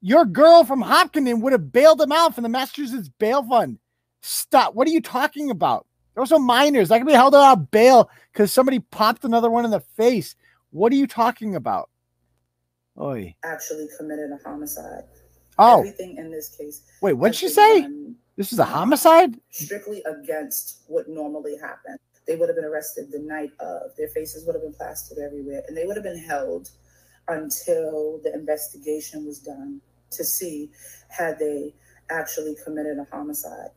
your girl from Hopkinton would have bailed them out from the Massachusetts bail fund. Stop. What are you talking about? Those are minors. I can be held out of bail because somebody popped another one in the face. What are you talking about? Oi. actually committed a homicide. Oh, Everything in this case. wait, what'd she say? This is a homicide? Strictly against what normally happened. They would have been arrested the night of. Their faces would have been plastered everywhere, and they would have been held until the investigation was done to see had they actually committed a homicide.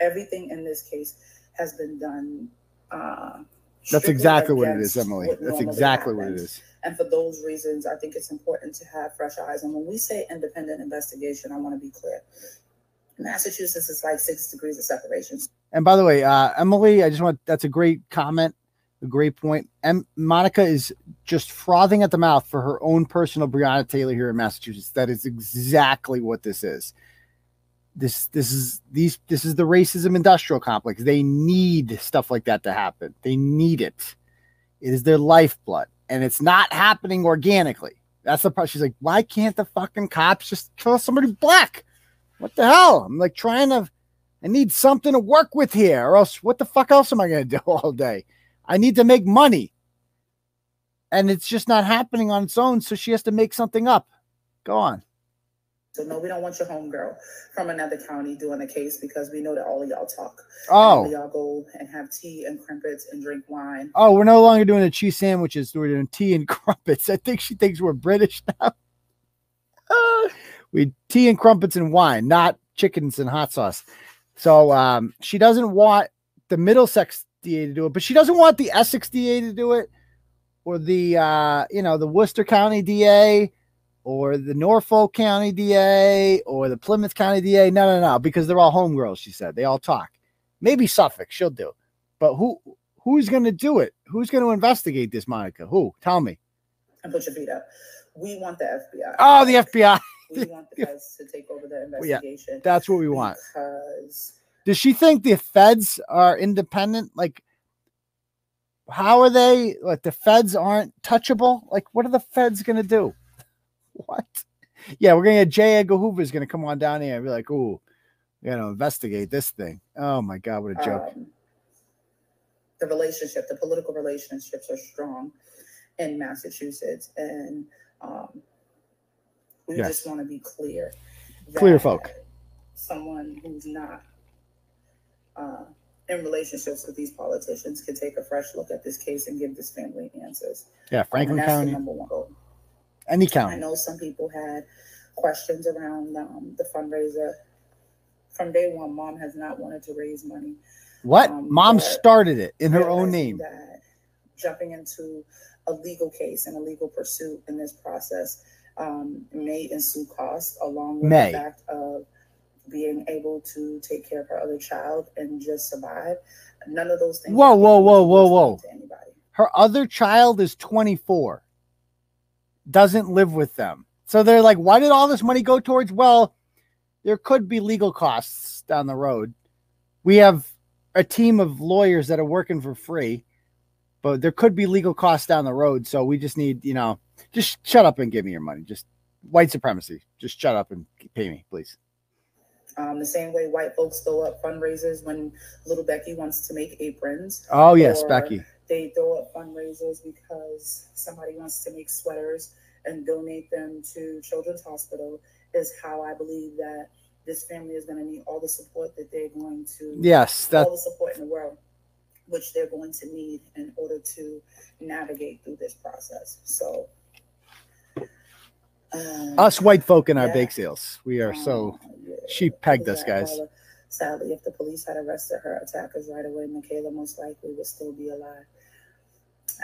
Everything in this case has been done. Uh, That's exactly what it is, Emily. what That's exactly what it is. And for those reasons, I think it's important to have fresh eyes. And when we say independent investigation, I want to be clear. Massachusetts is like six degrees of separation. And by the way, uh, Emily, I just want that's a great comment, a great point. Monica is just frothing at the mouth for her own personal Breonna Taylor here in Massachusetts. That is exactly what this is. This this is these this is the racism industrial complex. They need stuff like that to happen. They need it. It is their lifeblood, and it's not happening organically. That's the part. She's like, why can't the fucking cops just kill somebody black? What the hell? I'm like trying to I need something to work with here, or else what the fuck else am I going to do all day? I need to make money. And it's just not happening on its own. So she has to make something up. Go on. So no, we don't want your homegirl from another county doing the case because we know that all of y'all talk. Oh, All of y'all go and have tea and crumpets and drink wine. oh, we're no longer doing the cheese sandwiches. We're doing tea and crumpets. I think she thinks we're British now. Uh, we tea and crumpets and wine, not chickens and hot sauce. So um, she doesn't want the Middlesex DA to do it, but she doesn't want the Essex DA to do it, or the uh, you know the Worcester County DA, or the Norfolk County DA, or the Plymouth County DA. No, no, no, because they're all homegirls. She said they all talk. Maybe Suffolk, she'll do, but who who's going to do it? Who's going to investigate this, Monica? Who? Tell me. And put your feet up. We want the FBI. Oh, the FBI. We want the feds to take over the investigation. Yeah. That's what we want. Because Does she think the feds are independent? Like, how are they? Like, the feds aren't touchable? Like, what are the feds going to do? What? Yeah, we're going to get J. Edgar Hoover is going to come on down here and be like, ooh, you know, investigate this thing. Oh my God, what a joke. um, the relationship, the political relationships are strong in Massachusetts, and um, we Yes. just want to be clear. Clear folk. Someone who's not uh, in relationships with these politicians can take a fresh look at this case and give this family answers. yeah, Franklin County, number one goal. any county. I know some people had questions around um, the fundraiser. From day one, mom has not wanted to raise money. What? um, Mom started it in her own name. That jumping into a legal case and a legal pursuit in this process um, may ensue costs, along with May. the fact of being able to take care of her other child and just survive. None of those things. Whoa, whoa, whoa, whoa, whoa. To anybody. Her other child is 24, doesn't live with them. So they're like, why did all this money go towards? Well, there could be legal costs down the road. We have a team of lawyers that are working for free, but there could be legal costs down the road. So we just need, you know, just shut up and give me your money. Just white supremacy. Just shut up and pay me, please. Um, the same way white folks throw up fundraisers when little Becky wants to make aprons. Oh yes, Becky. They throw up fundraisers because somebody wants to make sweaters and donate them to Children's Hospital. Is how I believe that this family is going to need all the support that they're going to Yes, that all the support in the world, which they're going to need in order to navigate through this process. So, um, us white folk in our bake sales. We are so um, yeah. she pegged us, guys. Sadly, if the police had arrested her attackers right away, Mikayla most likely would still be alive.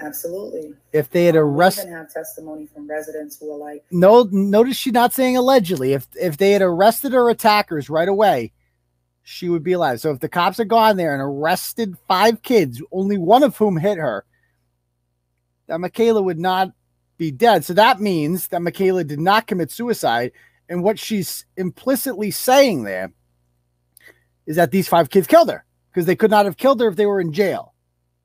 Absolutely. If they had arrested have testimony from residents who are like, no notice she's not saying allegedly. If if they had arrested her attackers right away, she would be alive. So if the cops had gone there and arrested five kids, only one of whom hit her, that Mikayla would not be dead. So that means that Mikayla did not commit suicide. And what she's implicitly saying there is that these five kids killed her because they could not have killed her if they were in jail.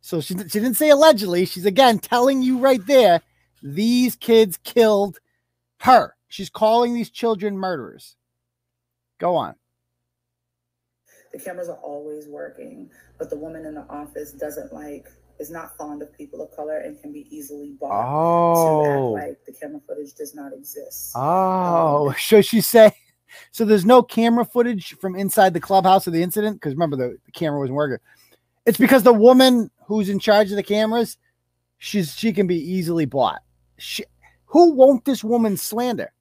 So she, she didn't say allegedly. She's again telling you right there these kids killed her. She's calling these children murderers. Go on. the cameras are always working, but the woman in the office doesn't like, is not fond of people of color and can be easily bought to Oh. act like the camera footage does not exist. Oh, so she say so there's no camera footage from inside the clubhouse of the incident because remember the, the camera wasn't working. It's because the woman who's in charge of the cameras, she's she can be easily bought. She, who won't this woman slander?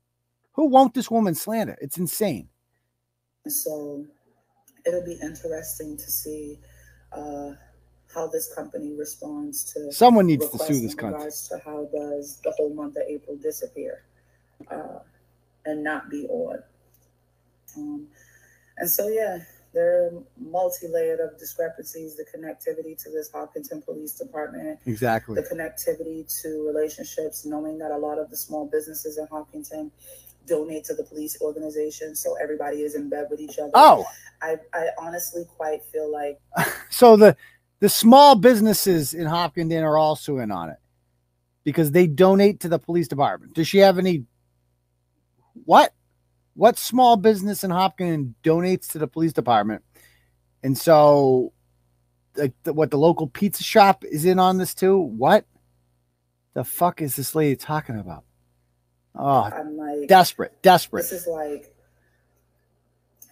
Who won't this woman slander? It's insane. So it'll be interesting to see uh, how this company responds to Someone needs to sue this company to how does the whole month of April disappear uh, and not be on. Um, and so, yeah, there are multi-layered of discrepancies, the connectivity to this Hopkinton Police Department, Exactly. the connectivity to relationships, knowing that a lot of the small businesses in Hopkinton donate to the police organization, so everybody is in bed with each other. Oh, I, I honestly quite feel like so the the small businesses in Hopkinton are also in on it because they donate to the police department. Does she have any what? What small business in Hopkinton donates to the police department? And so like the, what the local pizza shop is in on this too? What the fuck is this lady talking about? Oh, I'm like desperate, desperate. this is like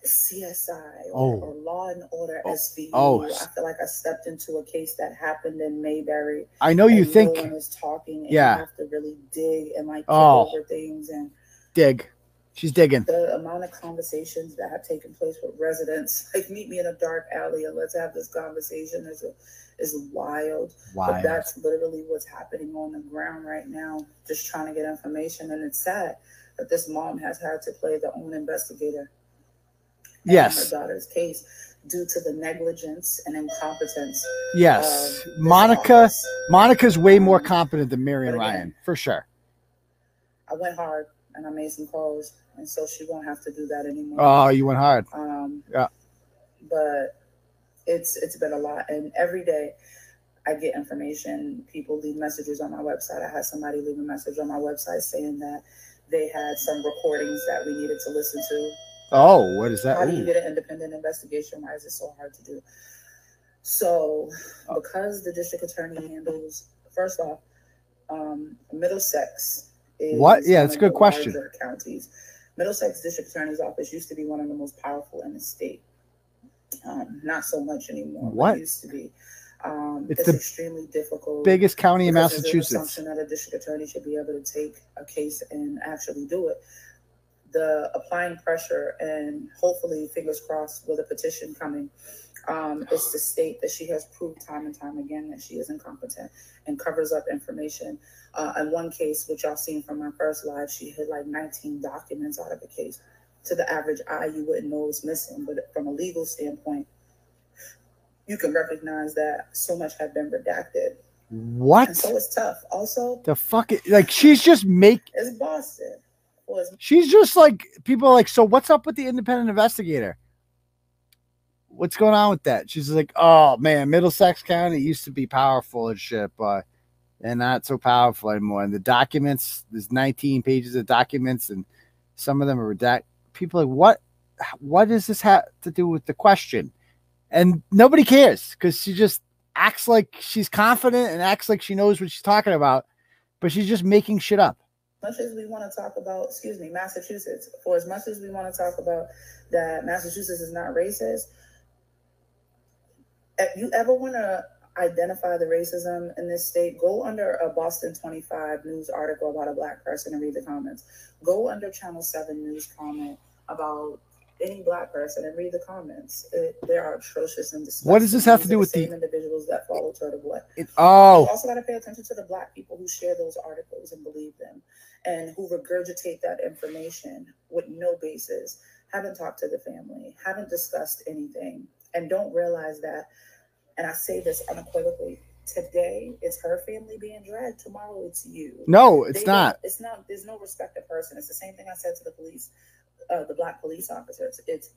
CSI Oh. or, or Law and Order Oh. SVU. Oh. I feel like I stepped into a case that happened in Mayberry. I know you think no one is talking. And Yeah. you have to really dig and like Oh. over things and dig. She's digging. the amount of conversations that have taken place with residents, like meet me in a dark alley and let's have this conversation is a, is wild. But that's literally what's happening on the ground right now, just trying to get information. And it's sad that this mom has had to play the own investigator in Yes. her daughter's case due to the negligence and incompetence. Yes. Monica office. Monica's way more Um, competent than Marian again- Ryan, for sure. I went hard and I made some calls, and so she won't have to do that anymore. Oh, you went hard. Um, Yeah. But it's it's been a lot, and every day I get information. People leave messages on my website. I had somebody leave a message on my website saying that they had some recordings that we needed to listen to. Oh, what is that? How do you get an independent investigation? Why is it so hard to do? So, Oh. because the district attorney handles, first off, um, Middlesex is What? Yeah, it's a good question. Counties. Middlesex District Attorney's Office used to be one of the most powerful in the state. Um, not so much anymore. What? It used to be. Um, It's it's the extremely difficult. Biggest county in because there's an Massachusetts. assumption that a district attorney should be able to take a case and actually do it. The applying pressure and hopefully, fingers crossed, with a petition coming, um, is to state that she has proved time and time again that she is incompetent and covers up information. Uh, in one case, which y'all seen from my first live, she hid like 19 documents out of a case. To the average eye, you wouldn't know it's missing, but from a legal standpoint, you can recognize that so much had been redacted. What And so it's tough. Also, the fuck? it, Like she's just make. it's Boston. Was She's just like people are like. So what's up with the independent investigator? What's going on with that? She's like, oh man, Middlesex County used to be powerful and shit, but they're not so powerful anymore. And the documents, there's 19 pages of documents, and some of them are redacted. People like, what? what does this have to do with the question? And nobody cares because she just acts like she's confident and acts like she knows what she's talking about, but she's just making shit up. Much as we want to talk about, excuse me, Massachusetts, for as much as we want to talk about that Massachusetts is not racist, if you ever want to identify the racism in this state, go under a Boston 25 news article about a black person and read the comments. Go under Channel 7 news comment about any black person and read the comments. It, they are atrocious and disgusting. What does this have to do with the- same individuals that follow Turtle Blood? It, oh. You oh, also got to pay attention to the black people who share those articles and believe them and who regurgitate that information with no basis, haven't talked to the family, haven't discussed anything, and don't realize that. And I say this unequivocally today it's her family being dragged, tomorrow it's you. no, it's They not. It's not. There's no respect of person. It's the same thing I said to the police, uh, the black police officers. It's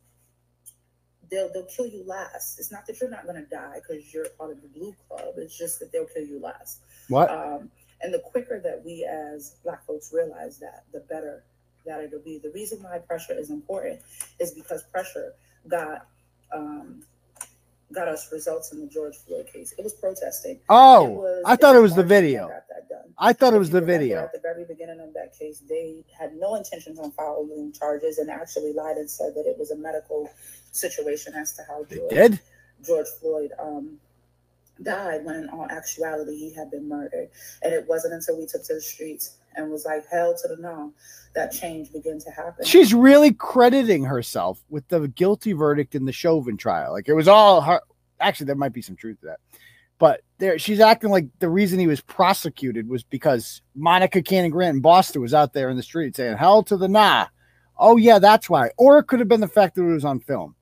they'll they'll kill you last. It's not that you're not gonna die because you're part of the blue club. It's just that they'll kill you last. What? Um, and the quicker that we as black folks realize that, the better that it'll be. The reason why pressure is important is because pressure got um, got us results in the George Floyd case. It was protesting. It Oh, was- I thought it was the marching that video. Got that done. I thought it was the video. At the very beginning of that case, they had no intentions on filing charges and actually lied and said that it was a medical situation as to how They George, did? George Floyd um, died when in all actuality he had been murdered. And it wasn't until we took to the streets and was like, hell to the no, that change began to happen. She's really crediting herself with the guilty verdict in the Chauvin trial. Like it was all her. Actually, there might be some truth to that. But there, she's acting like the reason he was prosecuted was because Monica Cannon Grant in Boston was out there in the street saying "Hell to the nah." Oh yeah, that's why. Or it could have been the fact that it was on film.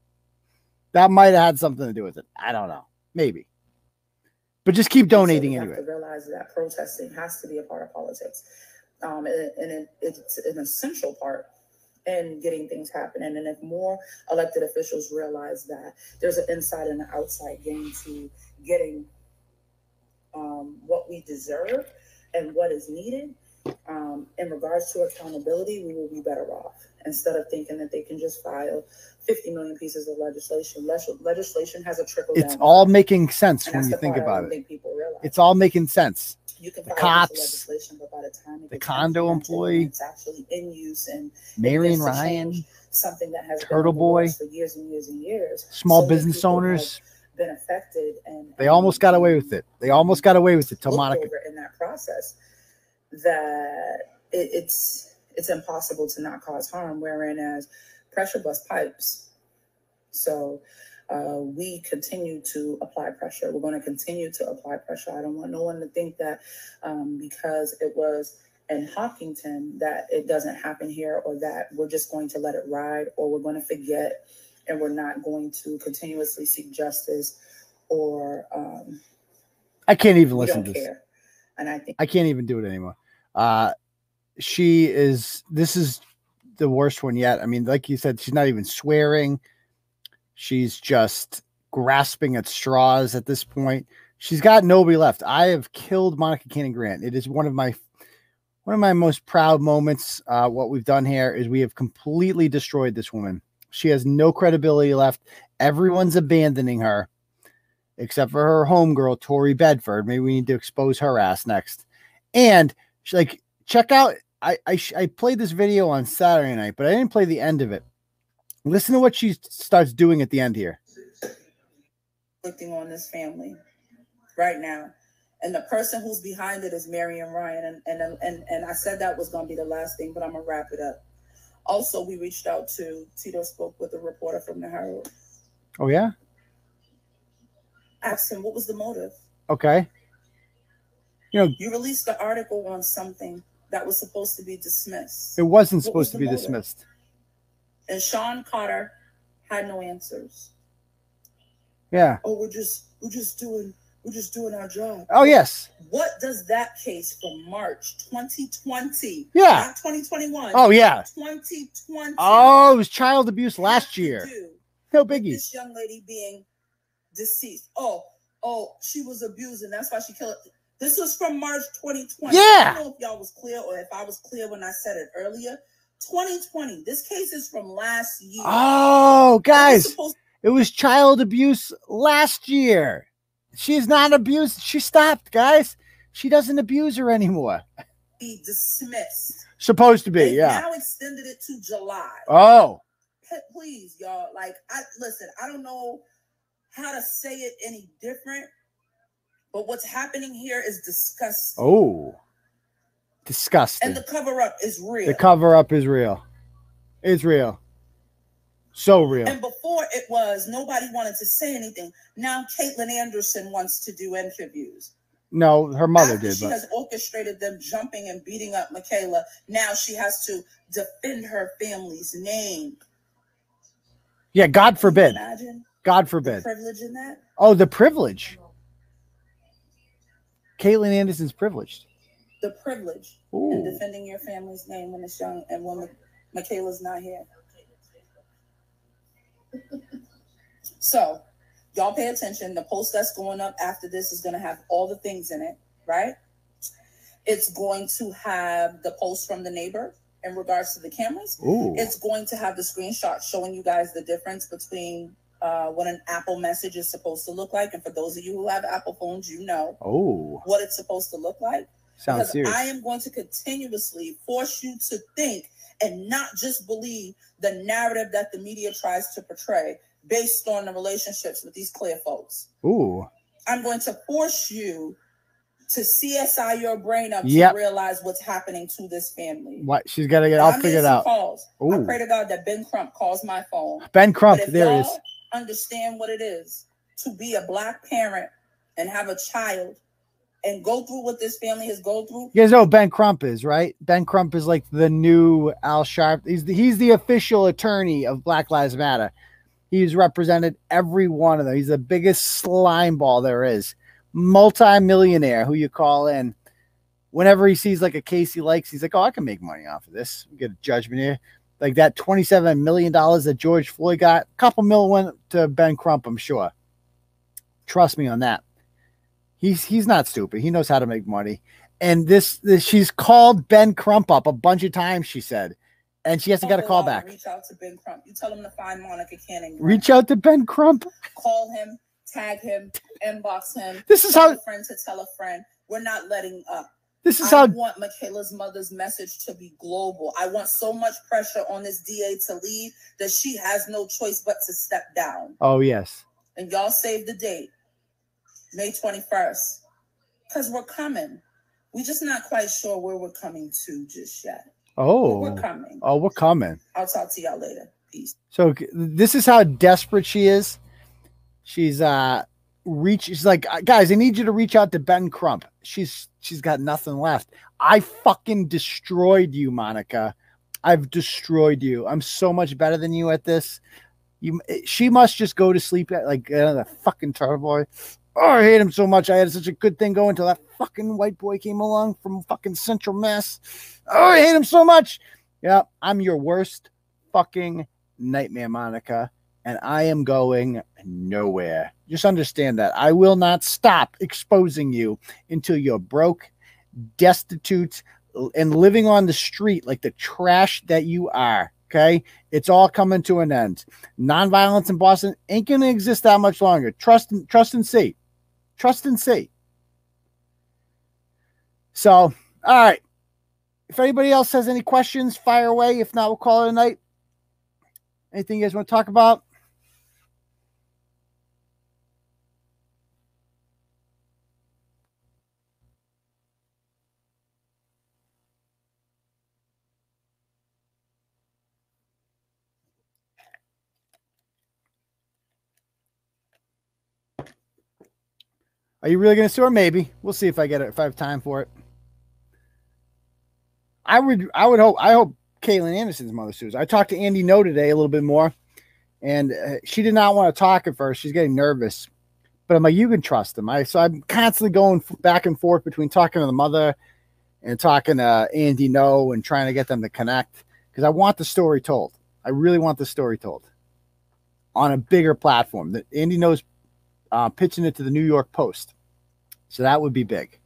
That might have had something to do with it. I don't know. Maybe. But just keep donating so we anyway. Have to realize that protesting has to be a part of politics, um, and, and it, it's an essential part in getting things happening. And if more elected officials realize that there's an inside and an outside game to getting um, what we deserve and what is needed. Um, in regards to accountability, we will be better off instead of thinking that they can just file 50 million pieces of legislation. Leg- legislation has a trickle It's down. all making sense when you think about it. think people realize. It's all making sense. you can the cops, legislation, but by the condo employee, it's actually in use and Marian Ryan, something that has Turtle been Boy, for years and years and years. small so business people have owners. Been affected, and They almost got away with it. They almost got away with it till Monica. in that process that it, it's it's impossible to not cause harm. Wherein as pressure bust pipes, so uh, we continue to apply pressure. We're going to continue to apply pressure. I don't want no one to think that um, because it was in Hopkinton that it doesn't happen here, or that we're just going to let it ride, or we're going to forget, and we're not going to continuously seek justice, or um, I can't even listen to this. care. And I think I can't even do it anymore. Uh she is this is the worst one yet. I mean, like you said, she's not even swearing. She's just grasping at straws at this point. She's got nobody left. I have killed Monica Cannon Grant. It is one of my one of my most proud moments. Uh, what we've done here is we have completely destroyed this woman. She has no credibility left. Everyone's abandoning her, except for her homegirl, Tori Bedford. Maybe we need to expose her ass next. And she, like, check out. I I, I played this video on Saturday night, but I didn't play the end of it. Listen to what she starts doing at the end here. inflicting on this family right now. And the person who's behind it is Marian Ryan. And and and, and I said that was gonna be the last thing, but I'm gonna wrap it up. Also, we reached out to Tito spoke with a reporter from the Herald, Oh yeah, asked him what was the motive. okay. You know, you released the article on something that was supposed to be dismissed. It wasn't What was supposed to be motive? dismissed. And Sean Carter had no answers. Yeah. Oh, we're just we're just doing we're just doing our job. Oh yes. What does that case from March 2020, Yeah. not 2021, Oh yeah. 2020? Oh, it was child abuse last year. No biggie. This young lady being deceased. Oh, oh, she was abusing. That's why she killed. This was from March 2020. Yeah. I don't know if y'all was clear or if I was clear when I said it earlier, 2020. This case is from last year. Oh, guys, it was child abuse last year. She's not abused. She stopped, guys. She doesn't abuse her anymore. be dismissed. Supposed to be, They yeah. now extended it to July. Oh, Please, y'all. Like, I listen. I don't know how to say it any different, but what's happening here is disgusting. oh, disgusting. and the cover up is real. The cover up is real. It's real. So real. And before it was, nobody wanted to say anything. Now Caitlin Anderson wants to do interviews. No, her mother After did, she but has orchestrated them jumping and beating up Mikayla. Now she has to defend her family's name. yeah, God forbid. God forbid. privilege in that. Oh, the privilege. Caitlin Anderson's privileged. The privilege in defending your family's name when it's young and when Mikayla's not here. So, y'all pay attention. The post that's going up after this is going to have all the things in it, right? It's going to have the post from the neighbor in regards to the cameras. Ooh. It's going to have the screenshot showing you guys the difference between uh, what an Apple message is supposed to look like. And for those of you who have Apple phones, you know Oh, what it's supposed to look like sounds because serious. I am going to continuously force you to think and not just believe the narrative that the media tries to portray based on the relationships with these clear folks. Ooh. I'm going to force you to CSI your brain up Yep. to realize what's happening to this family. What? She's got to get I all figured out. Calls. I Ooh. pray to God that Ben Crump calls my phone. Ben Crump. There is. understand what it is to be a black parent and have a child and go through what this family has gone through, You guys know Ben Crump is, right? Ben Crump is like the new Al Sharp. He's the, he's the official attorney of Black Lives Matter. He's represented every one of them. He's the biggest slime ball there is. Multi-millionaire who you call in. Whenever he sees like a case he likes, he's like, "Oh, I can make money off of this. Get a judgment here." Like that twenty-seven million dollars that George Floyd got, a couple mil went to Ben Crump. I'm sure. Trust me on that. He's he's not stupid. He knows how to make money. And this, this she's called Ben Crump up a bunch of times. She said, and she hasn't got a call back. Reach out to Ben Crump. You tell him to find Monica Cannon. Reach out to Ben Crump. Call him, tag him, inbox him. This is how a friend to tell a friend. We're not letting up. this is I how I want Mikayla's mother's message to be global. I want so much pressure on this DA to leave that she has no choice but to step down. Oh yes. And y'all save the date, May 21st, because we're coming. We're just not quite sure where we're coming to just yet. But Oh. we're coming. Oh, we're coming. I'll talk to y'all later. Peace. So this is how desperate she is. She's uh reach she's like guys, I need you to reach out to Ben Crump. She's she's got nothing left. I fucking destroyed you, Monica. I've destroyed you. I'm so much better than you at this. You she must just go to sleep at like uh, the fucking turtle boy. Oh, I hate him so much. I had such a good thing going until that fucking white boy came along from fucking Central Mass. Oh, I hate him so much. Yeah, I'm your worst fucking nightmare, Monica, and I am going nowhere. Just understand that. I will not stop exposing you until you're broke, destitute, and living on the street like the trash that you are. Okay. It's all coming to an end. Nonviolence in Boston ain't going to exist that much longer. Trust and trust and see. Trust and see. So, all right. If anybody else has any questions, fire away. If not, we'll call it a night. Anything you guys want to talk about? Are you really going to sue her? Maybe. We'll see if I get it. If I have time for it. I would. I would hope. I hope Caitlin Anderson's mother sues. I talked to Andy Ngo today a little bit more, and uh, she did not want to talk at first. She's getting nervous, but I'm like, you can trust them. I so I'm constantly going back and forth between talking to the mother and talking to Andy Ngo and trying to get them to connect because I want the story told. I really want the story told on a bigger platform. That Andy Ngo's uh, pitching it to the New York Post. So that would be big.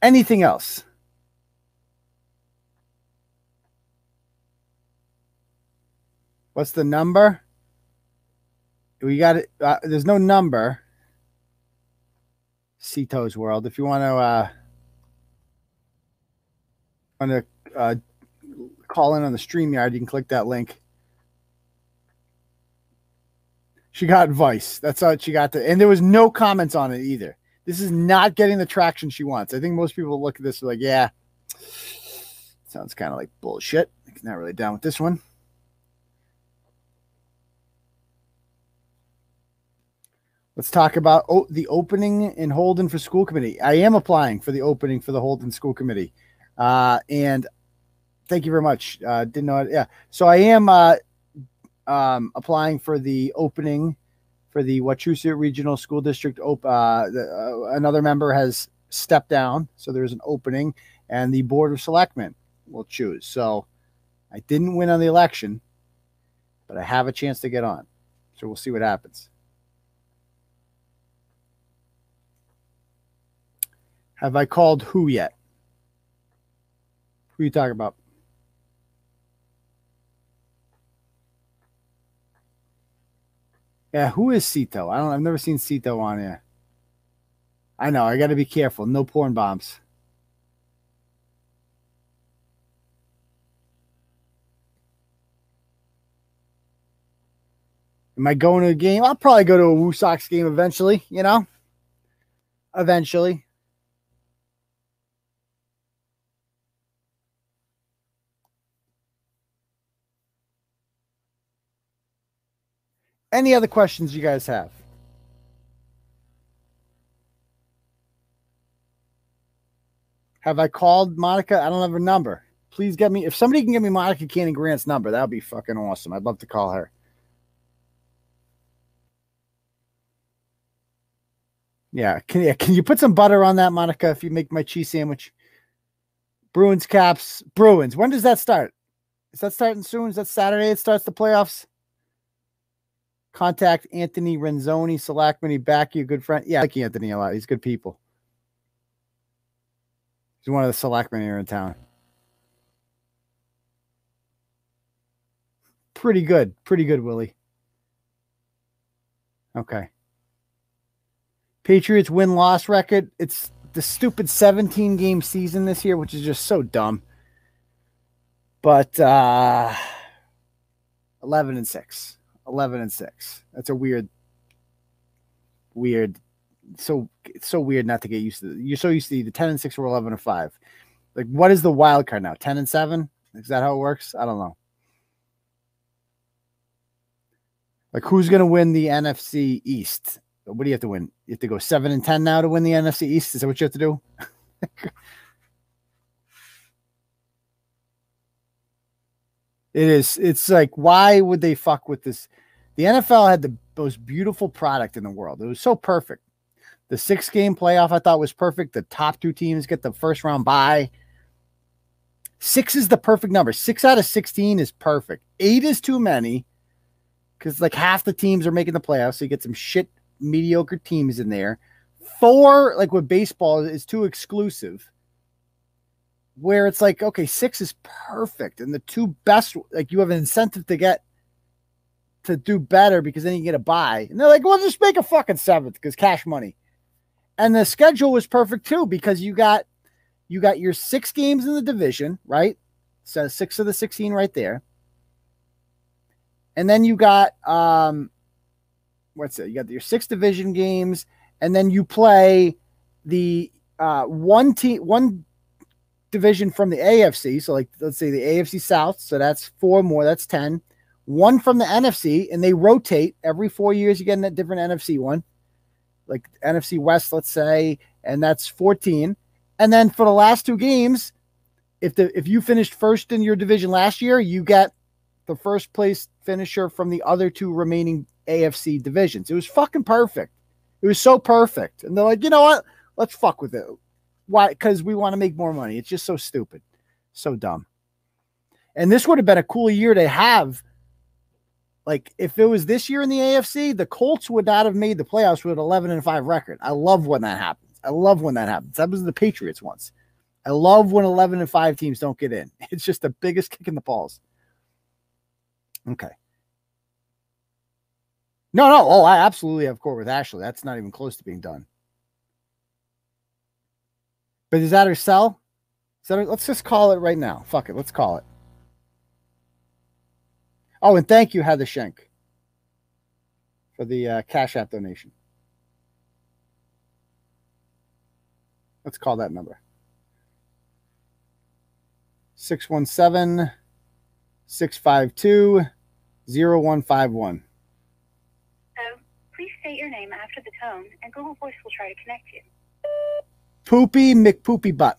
Anything else? What's the number? We got it. Uh, there's no number. Seto's World. If you want to, uh, want to uh, call in on the StreamYard, you can click that link. She got advice. That's all she got. To, and there was no comments on it either. This is not getting the traction she wants. I think most people look at this like, yeah, sounds kind of like bullshit. Not really down with this one. Let's talk about oh, the opening in Holden for school committee. I am applying for the opening for the Holden school committee. Uh, and thank you very much. Uh, didn't know it. Yeah. So I am uh, um, applying for the opening for the Wachusett Regional School District. Op- uh, the, uh, another member has stepped down. So there's an opening, and the Board of Selectmen will choose. So I didn't win on the election, but I have a chance to get on. So we'll see what happens. Have I called who yet? Who are you talking about? Yeah, who is Cito? I don't. I've never seen Cito on here. I know. I got to be careful. No porn bombs. Am I going to a game? I'll probably go to a WooSox game eventually. You know, eventually. Any other questions you guys have? Have I called Monica? I don't have her number. Please get me if somebody can get me Monica Cannon Grant's number, that would be fucking awesome. I'd love to call her. Yeah, can yeah, can you put some butter on that, Monica, if you make my cheese sandwich? Bruins caps, Bruins. When does that start? Is that starting soon? Is that Saturday? It starts the playoffs. Contact Anthony Renzoni, Selectman, back you, good friend. Yeah, I like Anthony a lot. He's good people. He's one of the Selectmen here in town. Pretty good. Pretty good, Willie. Okay. Patriots win loss record. It's the stupid 17 game season this year, which is just so dumb. But uh 11 and 6. 11 and 6. That's a weird, weird, so it's so weird not to get used to. You're so used to the 10 and 6 or 11 and 5. Like, what is the wild card now? 10 and 7? Is that how it works? I don't know. Like, who's going to win the NFC East? What do you have to win? You have to go 7 and 10 now to win the NFC East? Is that what you have to do? It is. It's like, why would they fuck with this? The NFL had the most beautiful product in the world. It was so perfect. The six game playoff I thought was perfect. The top two teams get the first round bye. Six is the perfect number. Six out of 16 is perfect. Eight is too many because like half the teams are making the playoffs. So you get some shit, mediocre teams in there. Four, like with baseball, is too exclusive where it's like, okay, six is perfect. And the two best, like you have an incentive to get to do better because then you get a buy. And they're like, well, just make a fucking seventh because cash money. And the schedule was perfect too because you got you got your six games in the division, right? So six of the 16 right there. And then you got um what's it? You got your six division games, and then you play the uh one team one division from the AFC. So, like, let's say the AFC South. So that's four more. That's 10. One from the NFC, and they rotate every four years. You get in a different NFC one, like NFC West, let's say, and that's 14. And then for the last two games, if the if you finished first in your division last year, you get the first place finisher from the other two remaining AFC divisions. It was fucking perfect. It was so perfect. And they're like, you know what? Let's fuck with it. Why? Because we want to make more money. It's just so stupid, so dumb. And this would have been a cool year to have. Like if it was this year in the AFC, the Colts would not have made the playoffs with an 11 and 5 record. I love when that happens. I love when that happens. That was the Patriots once. I love when 11 and 5 teams don't get in. It's just the biggest kick in the balls. Okay. No, no. Oh, I absolutely have court with Ashley. That's not even close to being done. But is that her cell? Is that let's just call it right now. Fuck it. Let's call it. Oh, and thank you, Heather Schenk, for the uh, Cash App donation. Let's call that number 617 652 0151. Please state your name after the tone, and Google Voice will try to connect you. Poopy McPoopy Butt.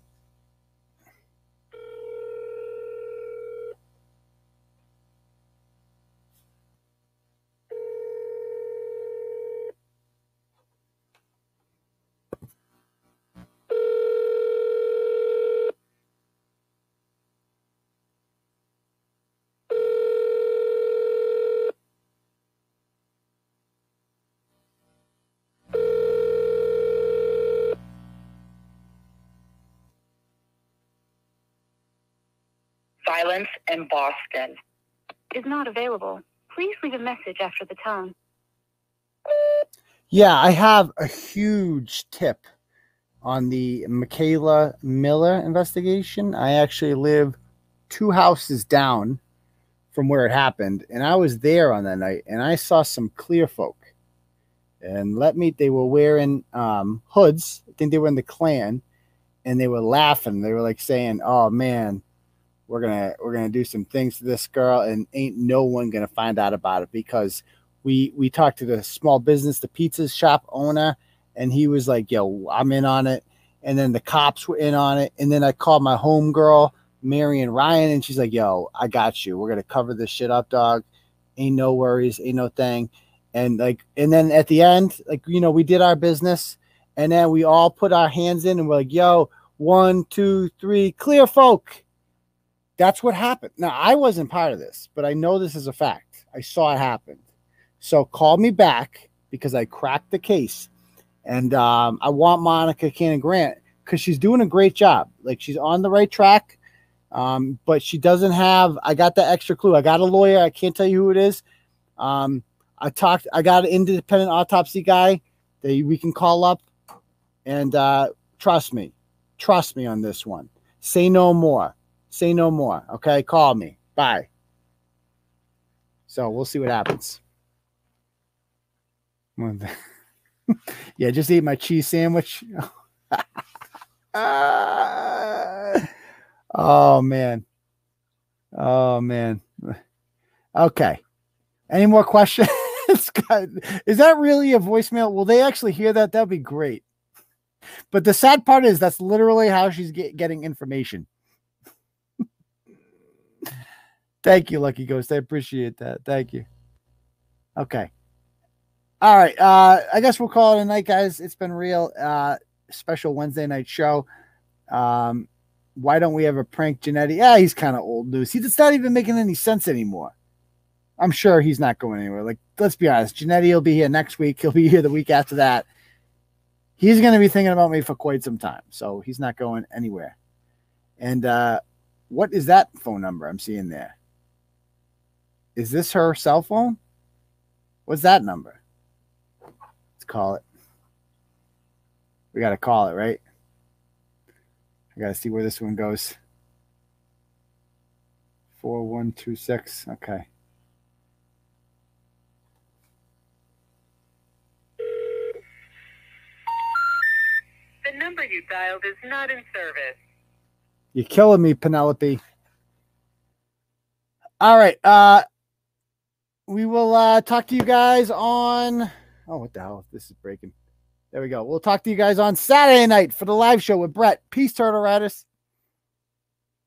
Violence in Boston. Is not available. Please leave a message after the tone. Yeah, I have a huge tip on the Mikayla Miller investigation. I actually live two houses down from where it happened, and I was there on that night, and I saw some clear folk. And let me, they were wearing um, hoods. I think they were in the Klan, and they were laughing. They were like saying, "Oh man, we're gonna we're gonna do some things to this girl, and ain't no one gonna find out about it because." we we talked to the small business, the pizza shop owner, and he was like, "Yo, I'm in on it." And then the cops were in on it, and then I called my home girl, Marian Ryan, and she's like, "Yo, I got you. We're gonna cover this shit up, dog. Ain't no worries, ain't no thing." And like, and then at the end, like you know, we did our business, and then we all put our hands in, and we're like, "Yo, one, two, three, clear, folk." That's what happened. Now I wasn't part of this, but I know this is a fact. I saw it happen. So call me back because I cracked the case. And um, I want Monica Cannon Grant because she's doing a great job. Like she's on the right track. Um, but she doesn't have, I got the extra clue. I got a lawyer. I can't tell you who it is. Um, I talked, I got an independent autopsy guy that we can call up. And uh, trust me, trust me on this one. Say no more. Say no more. Okay. Call me. Bye. So we'll see what happens. yeah, just ate my cheese sandwich. oh man. Oh man. Okay. Any more questions? is that really a voicemail? Will they actually hear that? That'd be great. But the sad part is that's literally how she's get, getting information. Thank you, Lucky Ghost. I appreciate that. Thank you. Okay. All right. Uh, I guess we'll call it a night, guys. It's been real. Uh, special Wednesday night show. Um, why don't we have a prank Janetti? Yeah, he's kind of old news. He's not even making any sense anymore. I'm sure he's not going anywhere. Like, let's be honest. Janetti will be here next week. He'll be here the week after that. He's going to be thinking about me for quite some time. So he's not going anywhere. And uh, what is that phone number I'm seeing there? Is this her cell phone? What's that number? Let's call it. We got to call it, right? I got to see where this one goes. 4126. Okay. The number you dialed is not in service. You're killing me, Penelope. All right. Uh we will uh talk to you guys on Oh, what the hell? This is breaking. There we go. We'll talk to you guys on Saturday night for the live show with Brett. Peace, Turtle Riders.